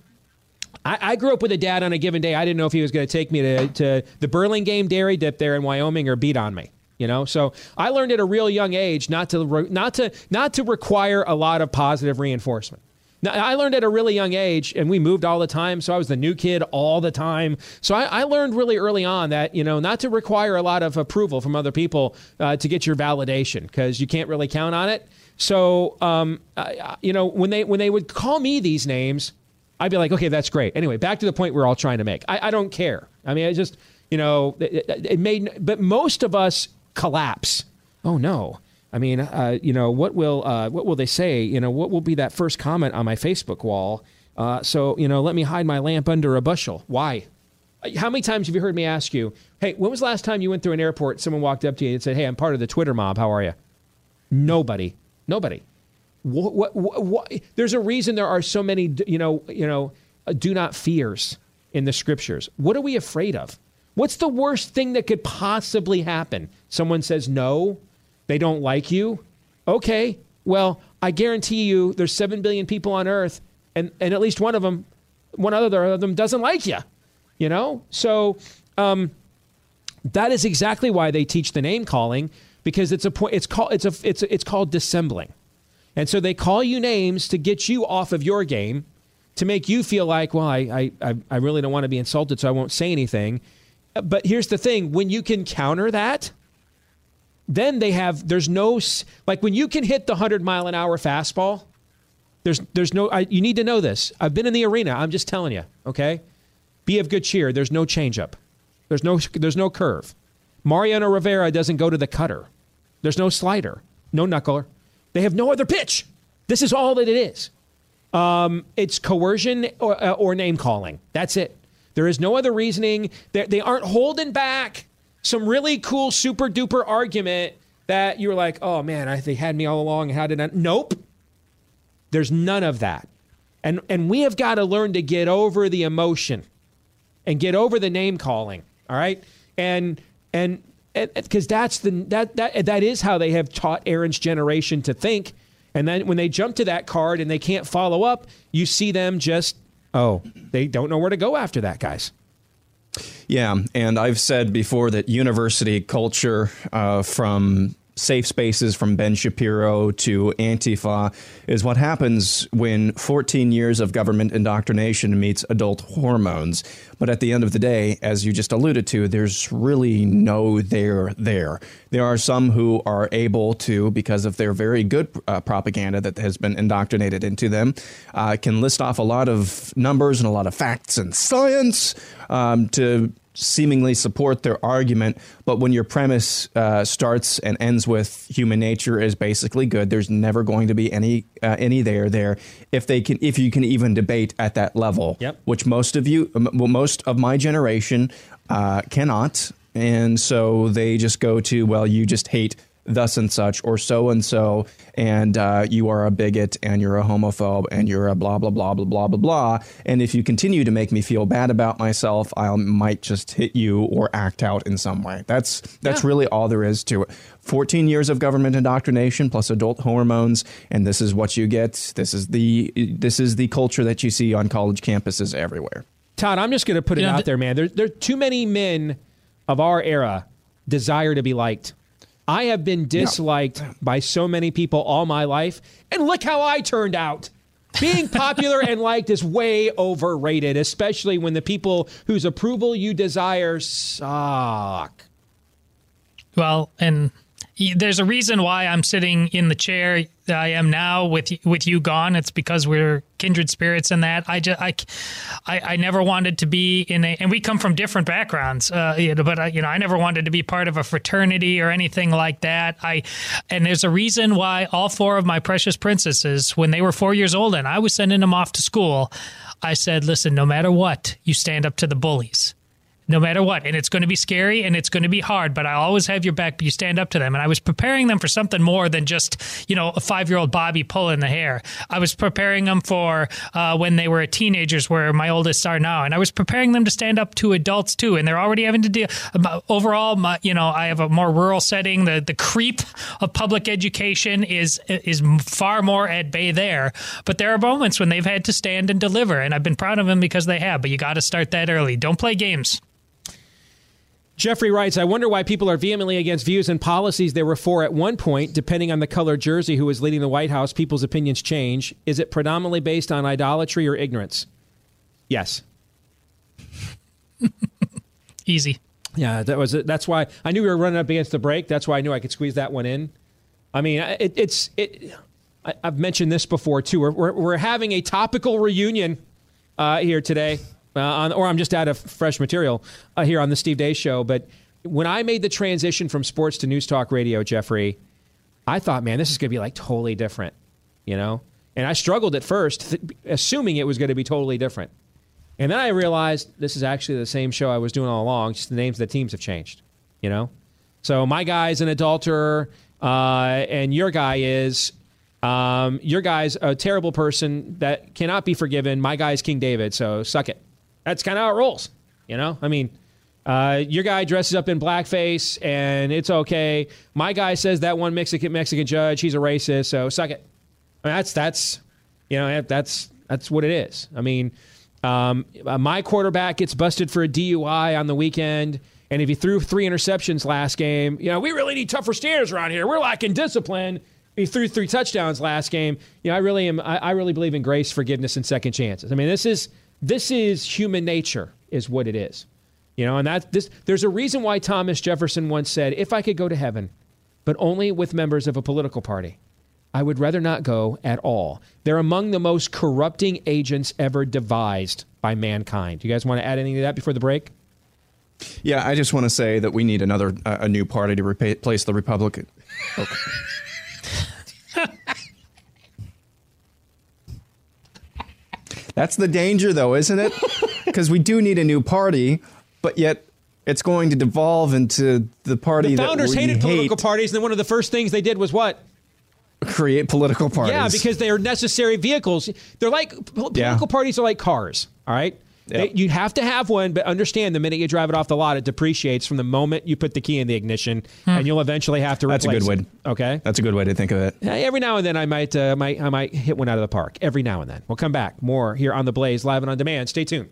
I, I grew up with a dad on a given day. I didn't know if he was going to take me to, to the Burlingame Dairy Dip there in Wyoming or beat on me. You know, so I learned at a real young age not to re- not to not to require a lot of positive reinforcement. Now, I learned at a really young age, and we moved all the time, so I was the new kid all the time. So I, I learned really early on that you know not to require a lot of approval from other people uh, to get your validation because you can't really count on it. So um, I- you know when they when they would call me these names, I'd be like, okay, that's great. Anyway, back to the point we're all trying to make. I, I don't care. I mean, I just, you know, it, it- it made, but most of us collapse. Oh no. I mean, uh, you know, what will uh, what will they say? You know, what will be that first comment on my Facebook wall? Uh, so, you know, let me hide my lamp under a bushel. Why? How many times have you heard me ask you, hey, when was the last time you went through an airport, someone walked up to you and said, hey, I'm part of the Twitter mob. How are you? Nobody. Nobody. What, what, what, what, there's a reason there are so many, you know, you know, uh, do not fears in the scriptures. What are we afraid of? What's the worst thing that could possibly happen? Someone says no, they don't like you. Okay, well, I guarantee you, there's seven billion people on Earth, and and at least one of them, one other of them doesn't like you. You know, so um, that is exactly why they teach the name calling because it's a. It's called it's a it's it's called dissembling. And so they call you names to get you off of your game, to make you feel like, well, I, I, I really don't want to be insulted, so I won't say anything. But here's the thing when you can counter that, then they have, there's no, like when you can hit the 100 mile an hour fastball, there's, there's no, I, you need to know this. I've been in the arena. I'm just telling you, okay? Be of good cheer. There's no changeup. There's no, there's no curve. Mariano Rivera doesn't go to the cutter. There's no slider, no knuckler. They have no other pitch. This is all that it is. Um, it's coercion or, uh, or name calling. That's it. There is no other reasoning. They're, they aren't holding back some really cool, super duper argument that you're like, oh man, I, they had me all along. How did I? Nope. There's none of that. And, and we have got to learn to get over the emotion and get over the name calling. All right. And, and, because that's the that that that is how they have taught Aaron's generation to think. And then when they jump to that card and they can't follow up, you see them just oh, they don't know where to go after that, guys. Yeah, and I've said before that university culture uh, from safe spaces from Ben Shapiro to Antifa is what happens when 14 years of government indoctrination meets adult hormones. But at the end of the day, as you just alluded to, there's really no there there. There are some who are able to, because of their very good uh, propaganda that has been indoctrinated into them, uh, can list off a lot of numbers and a lot of facts and science um, to seemingly support their argument, but when your premise uh, starts and ends with human nature is basically good, there's never going to be any uh, any there there if they can if you can even debate at that level, Yep. which most of you, well, most of my generation uh, cannot, and so they just go to well, you just hate thus and such or so and so and uh, you are a bigot and you're a homophobe and you're a blah blah blah blah blah blah blah and if you continue to make me feel bad about myself i might just hit you or act out in some way that's that's Yeah. really all there is to it 14 years of government indoctrination plus adult hormones and this is what you get this is the this is the culture that you see on college campuses everywhere Todd, I'm just going to put it Yeah, out th- there, man. There, there are too many men of our era desire to be liked. I have been disliked by so many people all my life, and look how I turned out. Being popular and liked is way overrated, especially when the people whose approval you desire suck. Well, and y- there's a reason why I'm sitting in the chair that I am now with with you gone. It's because we're kindred spirits in that. I just I, I, I never wanted to be in a, and we come from different backgrounds. Uh, you know, but I, you know, I never wanted to be part of a fraternity or anything like that. I, and there's a reason why all four of my precious princesses, when they were four years old and I was sending them off to school, I said, listen, no matter what, you stand up to the bullies no matter what. And it's going to be scary and it's going to be hard, but I'll always have your back. But you stand up to them. And I was preparing them for something more than just, you know, a five year old Bobby pulling the hair. I was preparing them for uh, when they were teenagers, where my oldest are now. And I was preparing them to stand up to adults too. And they're already having to deal. Overall, my, you know, I have a more rural setting. The the creep of public education is is far more at bay there. But there are moments when they've had to stand and deliver, and I've been proud of them because they have. But you got to start that early. Don't play games. Jeffrey writes, I wonder why people are vehemently against views and policies they were for at one point. Depending on the color jersey who is leading the White House, people's opinions change. Is it predominantly based on idolatry or ignorance? Yes. Easy. Yeah, that was it. That's why I knew we were running up against the break. That's why I knew I could squeeze that one in. I mean, it, it's it. I, I've mentioned this before too. We're, we're, we're having a topical reunion uh, here today, uh, on, or I'm just out of fresh material uh, here on the Steve Deace Show. But when I made the transition from sports to news talk radio, Jeffrey, I thought, man, this is going to be like totally different, you know. And I struggled at first, th- assuming it was going to be totally different. And then I realized this is actually the same show I was doing all along, just the names of the teams have changed, you know? So my guy's an adulterer, uh, and your guy is, um, your guy's a terrible person that cannot be forgiven. My guy's King David, so suck it. That's kind of how it rolls, you know? I mean, uh, your guy dresses up in blackface, and it's okay. My guy says that one Mexican Mexican judge, he's a racist, so suck it. I mean, that's that's you know that's that's what it is. I mean, um, uh, my quarterback gets busted for a DUI on the weekend, and if he threw three interceptions last game, you know we really need tougher standards around here. We're lacking discipline. He threw three touchdowns last game. You know, I really am. I, I really believe in grace, forgiveness, and second chances. I mean, this is this is human nature, is what it is. You know, and that this there's a reason why Thomas Jefferson once said, "If I could go to heaven, but only with members of a political party." I would rather not go at all. They're among the most corrupting agents ever devised by mankind. Do you guys want to add anything to that before the break? Yeah, I just want to say that we need another uh, a new party to replace the Republican. Okay. That's the danger, though, isn't it? Because we do need a new party, but yet it's going to devolve into the party The founders that we hated hate, political parties, and then one of the first things they did was what? create political parties. Yeah, because they are necessary vehicles. They're like po- Yeah. political parties are like cars. All right, They- you have to have one, but understand the minute you drive it off the lot, it depreciates from the moment you put the key in the ignition, and you'll eventually have to That's a good it. way. Okay, that's a good way to think of it. Every now and then, I might, uh, might, I might hit one out of the park. Every now and then, we'll come back more here on the Blaze, live and on demand. Stay tuned.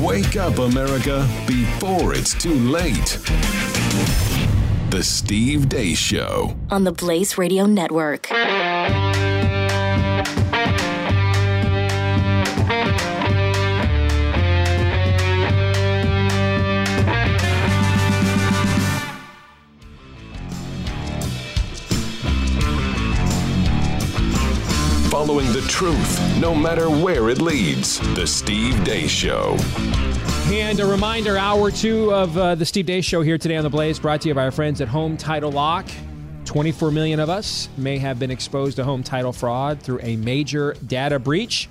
Wake up, America, before it's too late. The Steve Deace Show. on the Blaze Radio Network. Following the truth, no matter where it leads. The Steve Deace Show. And a reminder hour two of uh, the Steve Deace Show here today on The Blaze, brought to you by our friends at Home Title Lock. 24 million of us may have been exposed to home title fraud through a major data breach.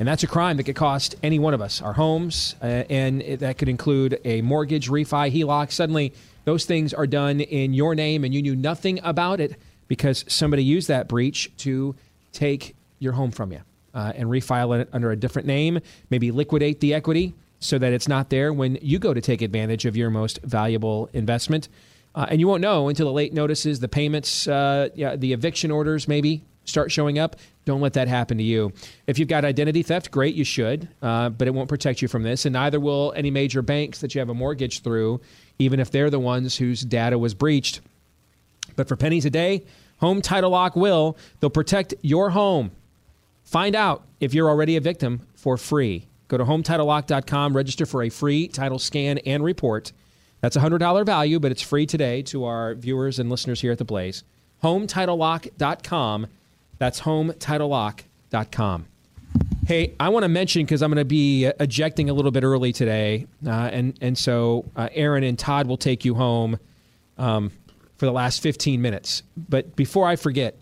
And that's a crime that could cost any one of us our homes, uh, and that could include a mortgage, refi, HELOC. Suddenly, those things are done in your name, and you knew nothing about it because somebody used that breach to take your home from you uh, and refile it under a different name, maybe liquidate the equity so that it's not there when you go to take advantage of your most valuable investment. Uh, and you won't know until the late notices, the payments, uh, yeah, the eviction orders maybe start showing up. Don't let that happen to you. If you've got identity theft, great, you should, uh, but it won't protect you from this. And neither will any major banks that you have a mortgage through, even if they're the ones whose data was breached. But for pennies a day, Home Title Lock will. They'll protect your home. Find out if you're already a victim for free. Go to HometitleLock.com, register for a free title scan and report. That's a $100 value, but it's free today to our viewers and listeners here at The Blaze. HometitleLock.com. That's HometitleLock.com. Hey, I want to mention because I'm going to be uh, ejecting a little bit early today, uh, and and so uh, Aaron and Todd will take you home um, for the last 15 minutes. But before I forget,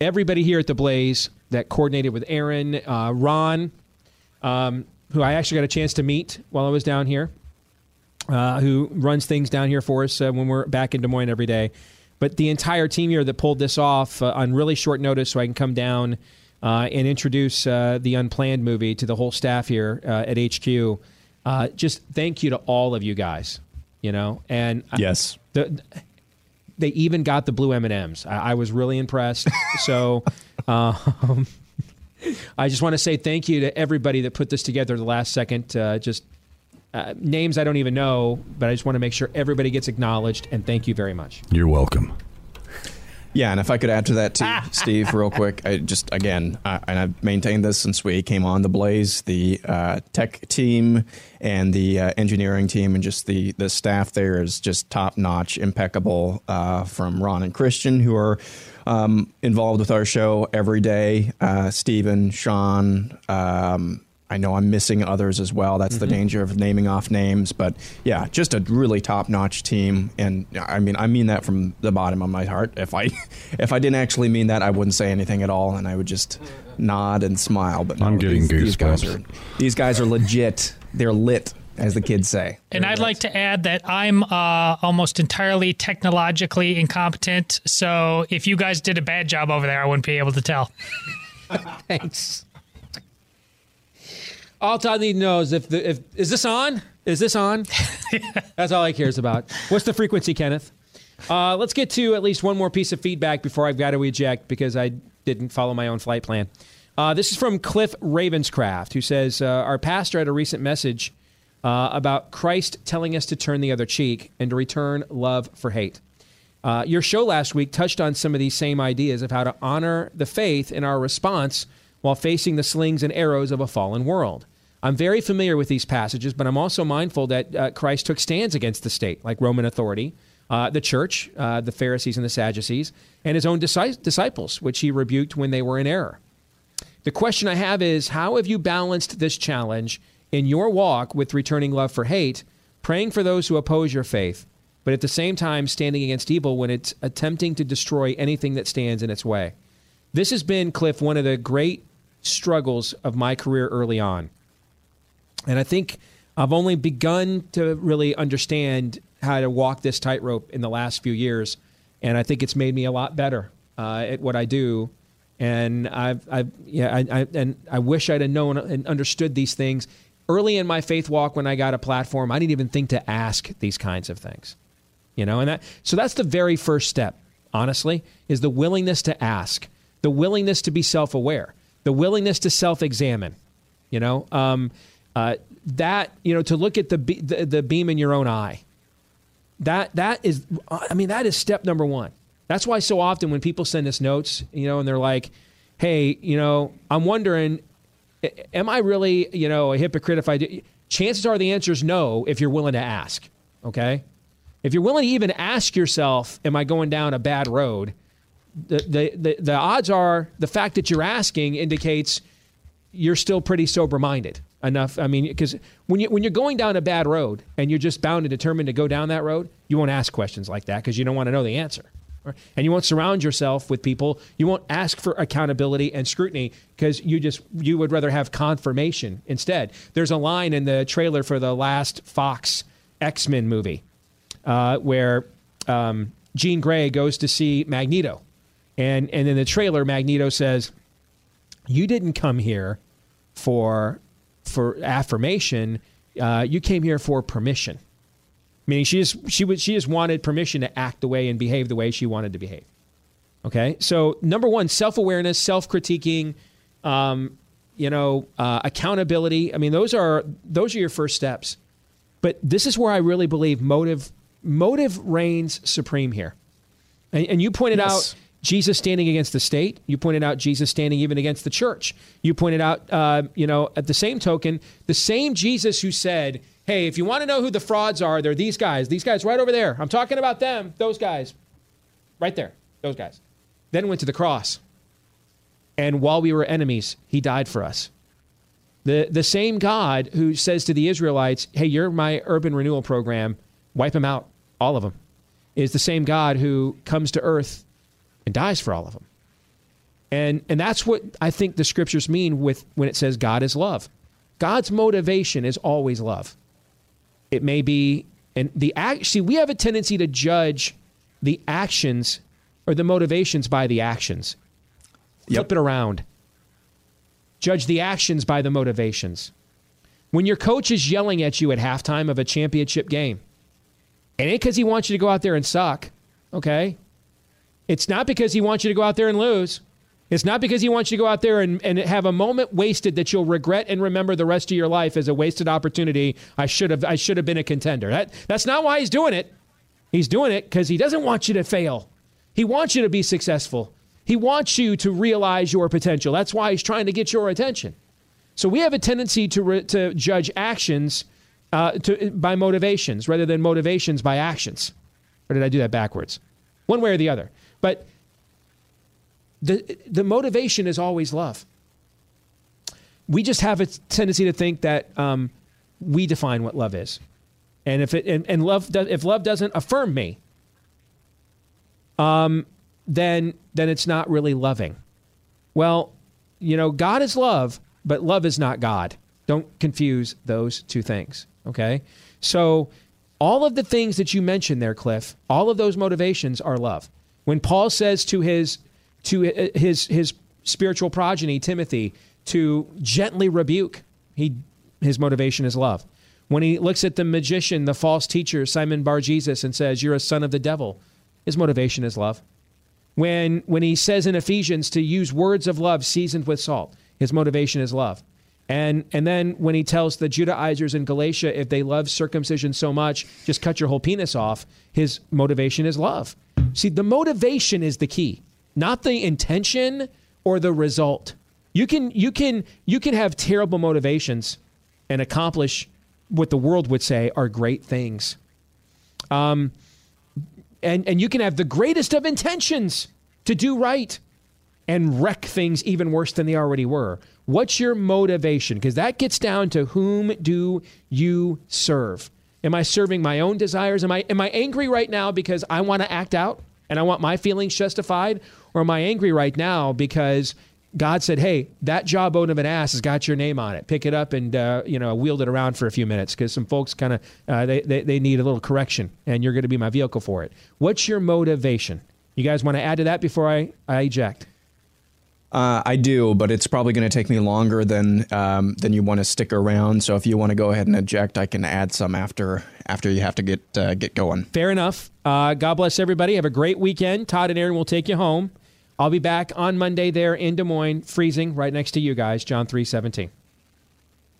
everybody here at the Blaze that coordinated with Aaron, uh, Ron, um, who I actually got a chance to meet while I was down here, uh, who runs things down here for us uh, when we're back in Des Moines every day. But the entire team here that pulled this off uh, on really short notice so I can come down uh, and introduce uh, the Unplanned movie to the whole staff here uh, at HQ. Uh, just thank you to all of you guys. You know, and I- Yes. the, they even got the blue M and M's. I, I was really impressed. so, um, I just want to say thank you to everybody that put this together the last second. Uh, just uh, names I don't even know, but I just want to make sure everybody gets acknowledged. And thank you very much. You're welcome. Yeah, and if I could add to that too, Steve, real quick, I just again, I, and I've maintained this since we came on the Blaze, the uh, tech team and the uh, engineering team, and just the the staff there is just top notch, impeccable. Uh, from Ron and Christian, who are um, involved with our show every day, uh, Stephen, Sean. Um, I know I'm missing others as well. That's the Mhm. danger of naming off names, but yeah, just a really top-notch team. And I mean, I mean that from the bottom of my heart. If I, if I didn't actually mean that, I wouldn't say anything at all, and I would just nod and smile. But no, I'm getting these, these guys goosebumps. are these guys are legit. They're lit, as the kids say. And I'd like to add that I'm uh, almost entirely technologically incompetent. So if you guys did a bad job over there, I wouldn't be able to tell. Thanks. All Todd need to know is if the if is this on? Is this on? That's all he cares about. What's the frequency, Kenneth? Uh, let's get to at least one more piece of feedback before I've got to eject because I didn't follow my own flight plan. Uh, this is from Cliff Ravenscraft, who says uh, our pastor had a recent message uh, about Christ telling us to turn the other cheek and to return love for hate. Uh, your show last week touched on some of these same ideas of how to honor the faith in our response while facing the slings and arrows of a fallen world. I'm very familiar with these passages, but I'm also mindful that uh, Christ took stands against the state, like Roman authority, uh, the church, uh, the Pharisees and the Sadducees, and his own disci- disciples, which he rebuked when they were in error. The question I have is how have you balanced this challenge in your walk with returning love for hate, praying for those who oppose your faith, but at the same time standing against evil when it's attempting to destroy anything that stands in its way? This has been, Cliff, one of the great struggles of my career early on. And I think I've only begun to really understand how to walk this tightrope in the last few years. And I think it's made me a lot better uh, at what I do. And I've, I've yeah, I, I, and I wish I'd have known and understood these things early in my faith walk when I got a platform. I didn't even think to ask these kinds of things, you know. And that so that's the very first step. Honestly, is the willingness to ask, the willingness to be self-aware, the willingness to self-examine. You know, um, uh, that you know to look at the, be- the the beam in your own eye that that is, I mean, that is step number one. That's why so often when people send us notes, you know, and they're like, "Hey, you know, I'm wondering, am I really, you know, a hypocrite if I do?" Chances are the answer is no if you're willing to ask. Okay, if you're willing to even ask yourself, "Am I going down a bad road?" The the the, odds are the fact that you're asking indicates you're still pretty sober minded enough. I mean, because when you when you're going down a bad road and you're just bound and determined to go down that road, you won't ask questions like that because you don't want to know the answer. And you won't surround yourself with people. You won't ask for accountability and scrutiny because you just you would rather have confirmation instead. There's a line in the trailer for the last Fox X Men movie uh, where um, Jean Grey goes to see Magneto, and and in the trailer, Magneto says, "You didn't come here for for affirmation. Uh, you came here for permission." Meaning she just she would she just wanted permission to act the way and behave the way she wanted to behave. Okay, so number one, self awareness, self critiquing, um, you know, uh, accountability. I mean, those are those are your first steps. But this is where I really believe motive motive reigns supreme here. And, and you pointed yes. out Jesus standing against the state. You pointed out Jesus standing even against the church. You pointed out, uh, you know, at the same token, the same Jesus who said hey, if you want to know who the frauds are, they're these guys. These guys right over there. I'm talking about them. Those guys. Right there. Those guys. Then went to the cross. And while we were enemies, he died for us. The, the same God who says to the Israelites, hey, you're my urban renewal program, wipe them out, all of them, is the same God who comes to earth and dies for all of them. And, and that's what I think the scriptures mean with when it says God is love. God's motivation is always love. It may be, and the act. See, we have a tendency to judge the actions or the motivations by the actions. Yep. Flip it around. Judge the actions by the motivations. When your coach is yelling at you at halftime of a championship game, it ain't because he wants you to go out there and suck, okay? It's not because he wants you to go out there and lose. It's not because he wants you to go out there and, and have a moment wasted that you'll regret and remember the rest of your life as a wasted opportunity. I should have I should have been a contender. That, that's not why he's doing it. He's doing it because he doesn't want you to fail. He wants you to be successful. He wants you to realize your potential. That's why he's trying to get your attention. So we have a tendency to, re, to judge actions uh, to, by motivations rather than motivations by actions. Or did I do that backwards? One way or the other. But the, the motivation is always love. We just have a tendency to think that um, we define what love is. And if it and, and love does, if love doesn't affirm me, um, then then it's not really loving. Well, you know, God is love, but love is not God. Don't confuse those two things. Okay, so all of the things that you mentioned there, Cliff, all of those motivations are love. When Paul says to his to uh, his his spiritual progeny Timothy to gently rebuke. He his motivation is love. When he looks at the magician, the false teacher Simon Bar Jesus, and says, "You're a son of the devil," his motivation is love. When when he says in Ephesians to use words of love seasoned with salt, his motivation is love. And and then when he tells the Judaizers in Galatia, if they love circumcision so much, just cut your whole penis off, his motivation is love. See, the motivation is the key not the intention or the result. You can you can you can have terrible motivations and accomplish what the world would say are great things. Um, and and you can have the greatest of intentions to do right and wreck things even worse than they already were. What's your motivation? Because that gets down to whom do you serve? Am I serving my own desires? Am I am I angry right now because I want to act out and I want my feelings justified? Or am I angry right now because God said, "Hey, that jawbone of an ass has got your name on it. Pick it up and uh, you know wield it around for a few minutes because some folks kind of uh, they, they they need a little correction, and you're going to be my vehicle for it." What's your motivation? You guys want to add to that before I I eject? Uh, I do, but it's probably going to take me longer than um, than you want to stick around. So if you want to go ahead and eject, I can add some after after you have to get uh, get going. Fair enough. Uh, God bless everybody. Have a great weekend. Todd and Aaron will take you home. I'll be back on Monday there in Des Moines, freezing right next to you guys, John three seventeen.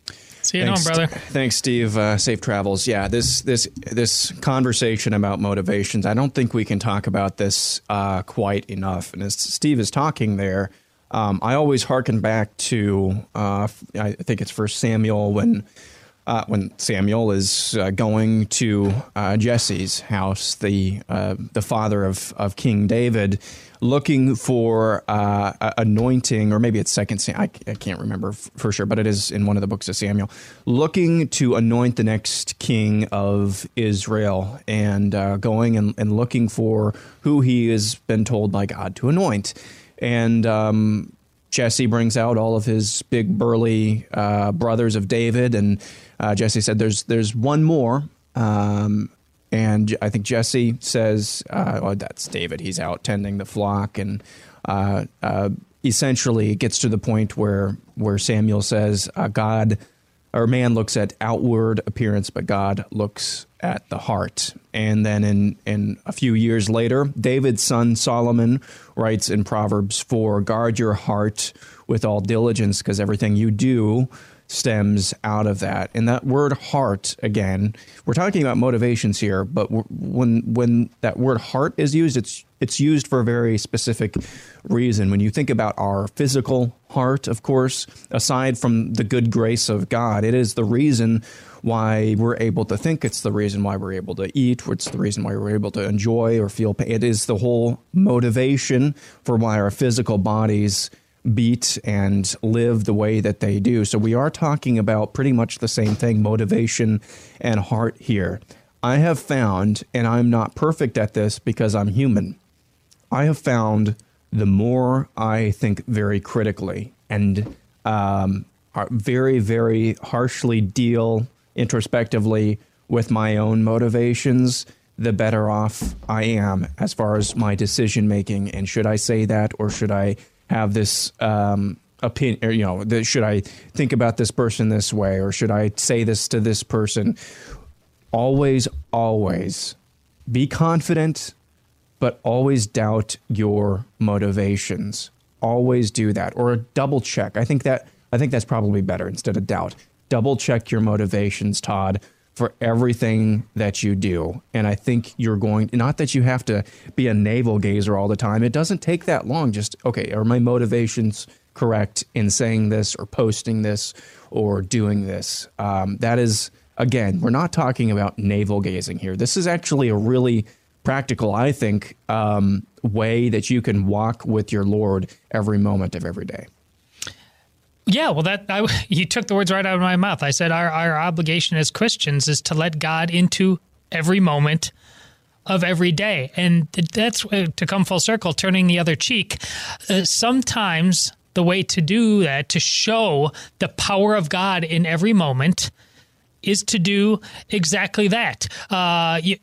See See you home, brother. Thanks, Steve. Uh, safe travels. Yeah, this this this conversation about motivations. I don't think we can talk about this uh, quite enough. And as Steve is talking there, um, I always harken back to uh, I think it's First Samuel when. Uh, when Samuel is uh, going to uh, Jesse's house, the uh, the father of, of King David, looking for uh, anointing, or maybe it's Second Samuel. I, I, can't remember f- for sure, but it is in one of the books of Samuel, looking to anoint the next king of Israel, and going and, and looking for who he has been told by God to anoint, and um, Jesse brings out all of his big burly uh, brothers of David, and uh, Jesse said, "There's there's one more." Um, and I think Jesse says, uh, "Oh, that's David. He's out tending the flock." And uh, uh, essentially, it gets to the point where where Samuel says, uh, "God." Or man looks at outward appearance, but God looks at the heart. And then in, in a few years later, David's son Solomon writes in Proverbs 4 Guard your heart with all diligence, because everything you do stems out of that. And that word heart, again, we're talking about motivations here, but when when that word heart is used, it's it's used for a very specific reason. When you think about our physical heart, of course, aside from the good grace of God, it is the reason why we're able to think. It's the reason why we're able to eat. It's the reason why we're able to enjoy or feel pain. It is the whole motivation for why our physical bodies beat and live the way that they do. So we are talking about pretty much the same thing motivation and heart here. I have found, and I'm not perfect at this because I'm human, I have found the more I think very critically and um, very, very harshly deal introspectively with my own motivations, the better off I am as far as my decision making. And should I say that or should I have this um, opinion, or, you know, the, should I think about this person this way, or should I say this to this person? Always, always be confident, but always doubt your motivations. Always do that, or double check. I think that I think that's probably better instead of doubt. Double check your motivations, Todd for everything that you do. And I think you're going, not that you have to be a navel gazer all the time. It doesn't take that long. Just, okay, are my motivations correct in saying this or posting this or doing this? Um, that is, again, we're not talking about navel gazing here. This is actually a really practical, I think, um, way that you can walk with your Lord every moment of every day. Yeah, well, that I, you took the words right out of my mouth. I said our our obligation as Christians is to let God into every moment of every day, and that's uh, to come full circle, turning the other cheek. Uh, sometimes the way to do that, to show the power of God in every moment, is to do exactly that. Uh, you,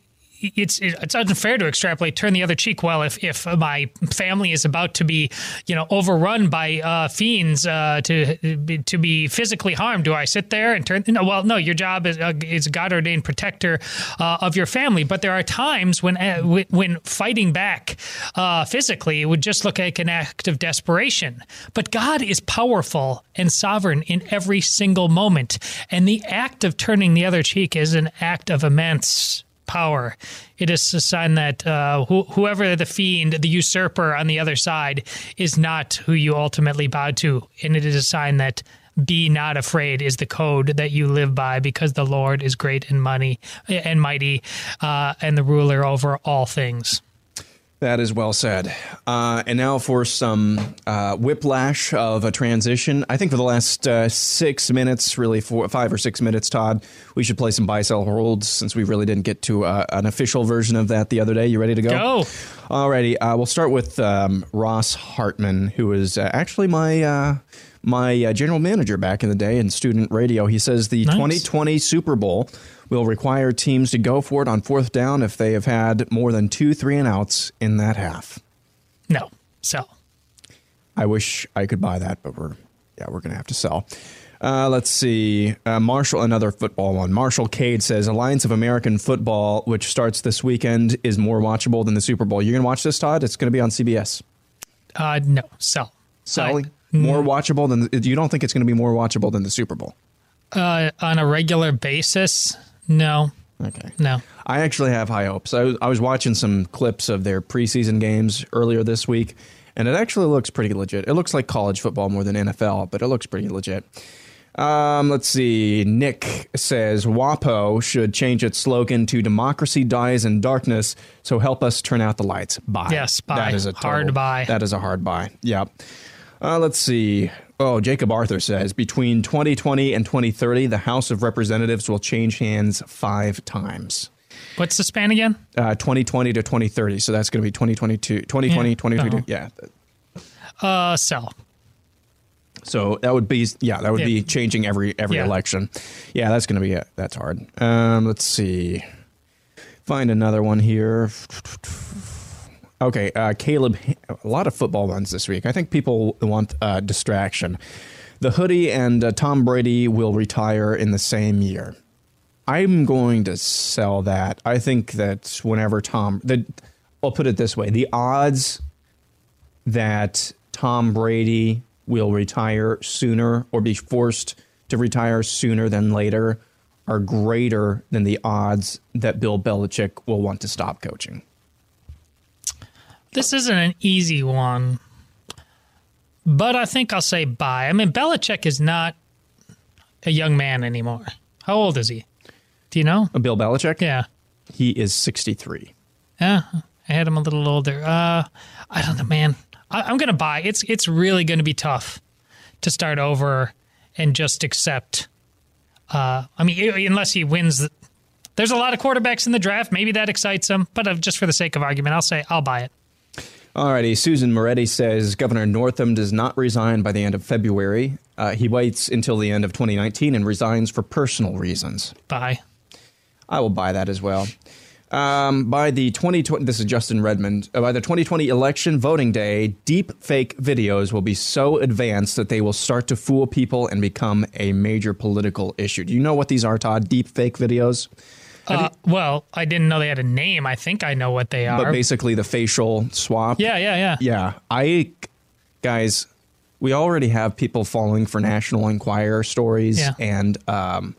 it's it's unfair to extrapolate turn the other cheek. Well, if if my family is about to be you know overrun by uh, fiends uh, to to be physically harmed, do I sit there and turn? No, well, no. Your job is uh, is God ordained protector uh, of your family, but there are times when uh, when fighting back uh, physically it would just look like an act of desperation. But God is powerful and sovereign in every single moment, and the act of turning the other cheek is an act of immense power. It is a sign that uh, wh- whoever the fiend, the usurper on the other side, is not who you ultimately bow to. And it is a sign that be not afraid is the code that you live by because the Lord is great and money and mighty uh, and the ruler over all things. That is well said. Uh, and now for some uh, whiplash of a transition. I think for the last uh, six minutes, really four, five or six minutes, Todd, we should play some buy sell holds since we really didn't get to uh, an official version of that the other day. You ready to go? Go. Alrighty. Uh, we'll start with um, Ross Hartman, who is uh, actually my my general manager back in the day in student radio. He says the nice. 2020 Super Bowl will require teams to go for it on fourth down if they have had more than two three and outs in that half. No, sell. I wish I could buy that, but we're yeah we're gonna have to sell. Uh, let's see. Uh, Marshall, another football one. Marshall Cade says Alliance of American Football, which starts this weekend, is more watchable than the Super Bowl. You're going to watch this, Todd? It's going to be on CBS. Uh, no, sell. Selling? More mm. watchable than the, you don't think it's going to be more watchable than the Super Bowl? Uh, on a regular basis, no. Okay. No. I actually have high hopes. I was, I was watching some clips of their preseason games earlier this week, and it actually looks pretty legit. It looks like college football more than NFL, but it looks pretty legit. Um, let's see. Nick says WAPO should change its slogan to "Democracy dies in darkness." So help us turn out the lights. Buy. Yes, buy. That is a Hard buy. That is a hard buy. Yep. Uh, let's see. Oh, Jacob Arthur says between 2020 and 2030, the House of Representatives will change hands five times. What's the span again? Uh, 2020 to 2030. So that's going to be 2022, 2020, Yeah. 2022. Uh-huh. Yeah. Uh, sell. So that would be yeah, that would Yeah. be changing every every Yeah. election. Yeah, that's going to be it. That's hard. Um, let's see. Find another one here. Okay, uh, Caleb. A lot of football ones this week. I think people want uh, distraction. The hoodie and uh, Tom Brady will retire in the same year. I'm going to sell that. I think that whenever Tom, the, I'll put it this way: the odds that Tom Brady will retire sooner or be forced to retire sooner than later are greater than the odds that Bill Belichick will want to stop coaching. This isn't an easy one, but I think I'll say buy. I mean, Belichick is not a young man anymore. How old is he? Do you know? Uh, Bill Belichick? Yeah. He is 63. Yeah, I had him a little older. Uh, I don't know, man. I, I'm gonna buy. It's it's really gonna be tough to start over and just accept. Uh, I mean, unless he wins. The, there's a lot of quarterbacks in the draft. Maybe that excites him, but uh, just for the sake of argument, I'll say I'll buy it. Alrighty, Susan Moretti says Governor Northam does not resign by the end of February. Uh, he waits until the end of 2019 and resigns for personal reasons. Buy. I will buy that as well. Um, by the 2020, this is Justin Redmond. Uh, by the 2020 election voting day, deep fake videos will be so advanced that they will start to fool people and become a major political issue. Do you know what these are, Todd? Deep fake videos? Uh, well, I didn't know they had a name. I think I know what they are. But basically, the facial swap. yeah, yeah, yeah. Yeah, I guys, we already have people falling for National Enquirer stories Yeah. and um,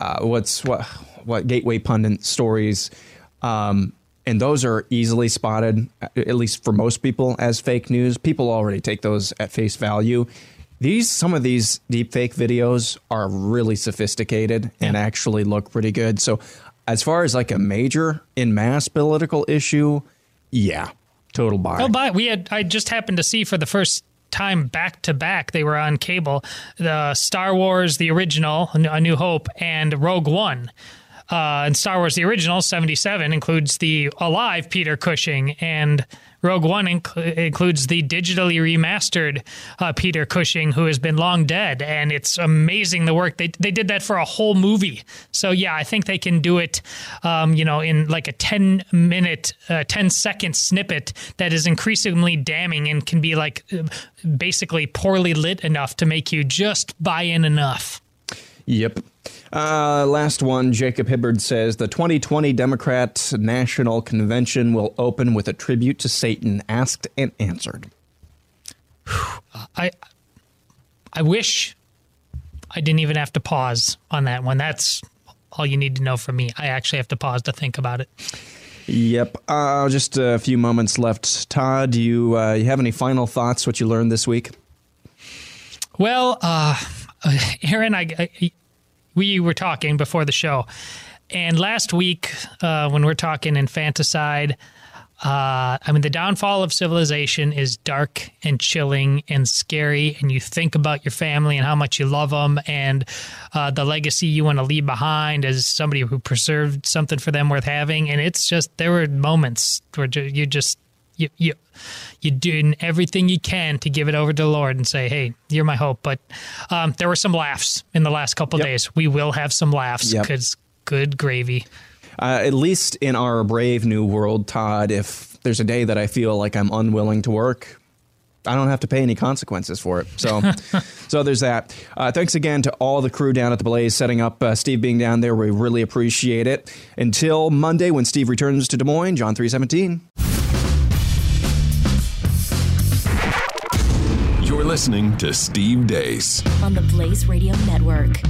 uh, what's what what Gateway pundit stories, um, and those are easily spotted, at least for most people, as fake news. People already take those at face value. These some of these deep fake videos are really sophisticated and actually look pretty good. So, as far as like a major in mass political issue, yeah, total buy. Oh, but we had I just happened to see for the first time back to back they were on cable the Star Wars the original A New Hope and Rogue One. Uh, and Star Wars the original 77 includes the alive Peter Cushing and Rogue One inc- includes the digitally remastered uh, Peter Cushing who has been long dead and it's amazing the work they they did that for a whole movie. So yeah, I think they can do it um, you know in like a 10 minute uh, 10 second snippet that is increasingly damning and can be like basically poorly lit enough to make you just buy in enough. Yep. Uh, last one, Jacob Hibbard says the 2020 Democrat National Convention will open with a tribute to Satan, asked and answered. I I wish I didn't even have to pause on that one. That's all you need to know from me. I actually have to pause to think about it. Yep. Uh, just a few moments left. Todd, do you, uh, you have any final thoughts? What you learned this week? Well, uh, Aaron, I, I we were talking before the show, and last week uh, when we're talking infanticide, uh, I mean the downfall of civilization is dark and chilling and scary, and you think about your family and how much you love them, and uh, the legacy you want to leave behind as somebody who preserved something for them worth having, and it's just there were moments where you just you you you're doing everything you can to give it over to the Lord and say, "Hey, you're my hope." But um, there were some laughs in the last couple days. We will have some laughs Yep. because good gravy. Uh, at least in our brave new world, Todd, if there's a day that I feel like I'm unwilling to work, I don't have to pay any consequences for it. So, so there's that. Uh, thanks again to all the crew down at the Blaze setting up. Uh, Steve being down there, we really appreciate it. Until Monday when Steve returns to Des Moines, John three seventeen. Listening to Steve Deace. on the Blaze Radio Network.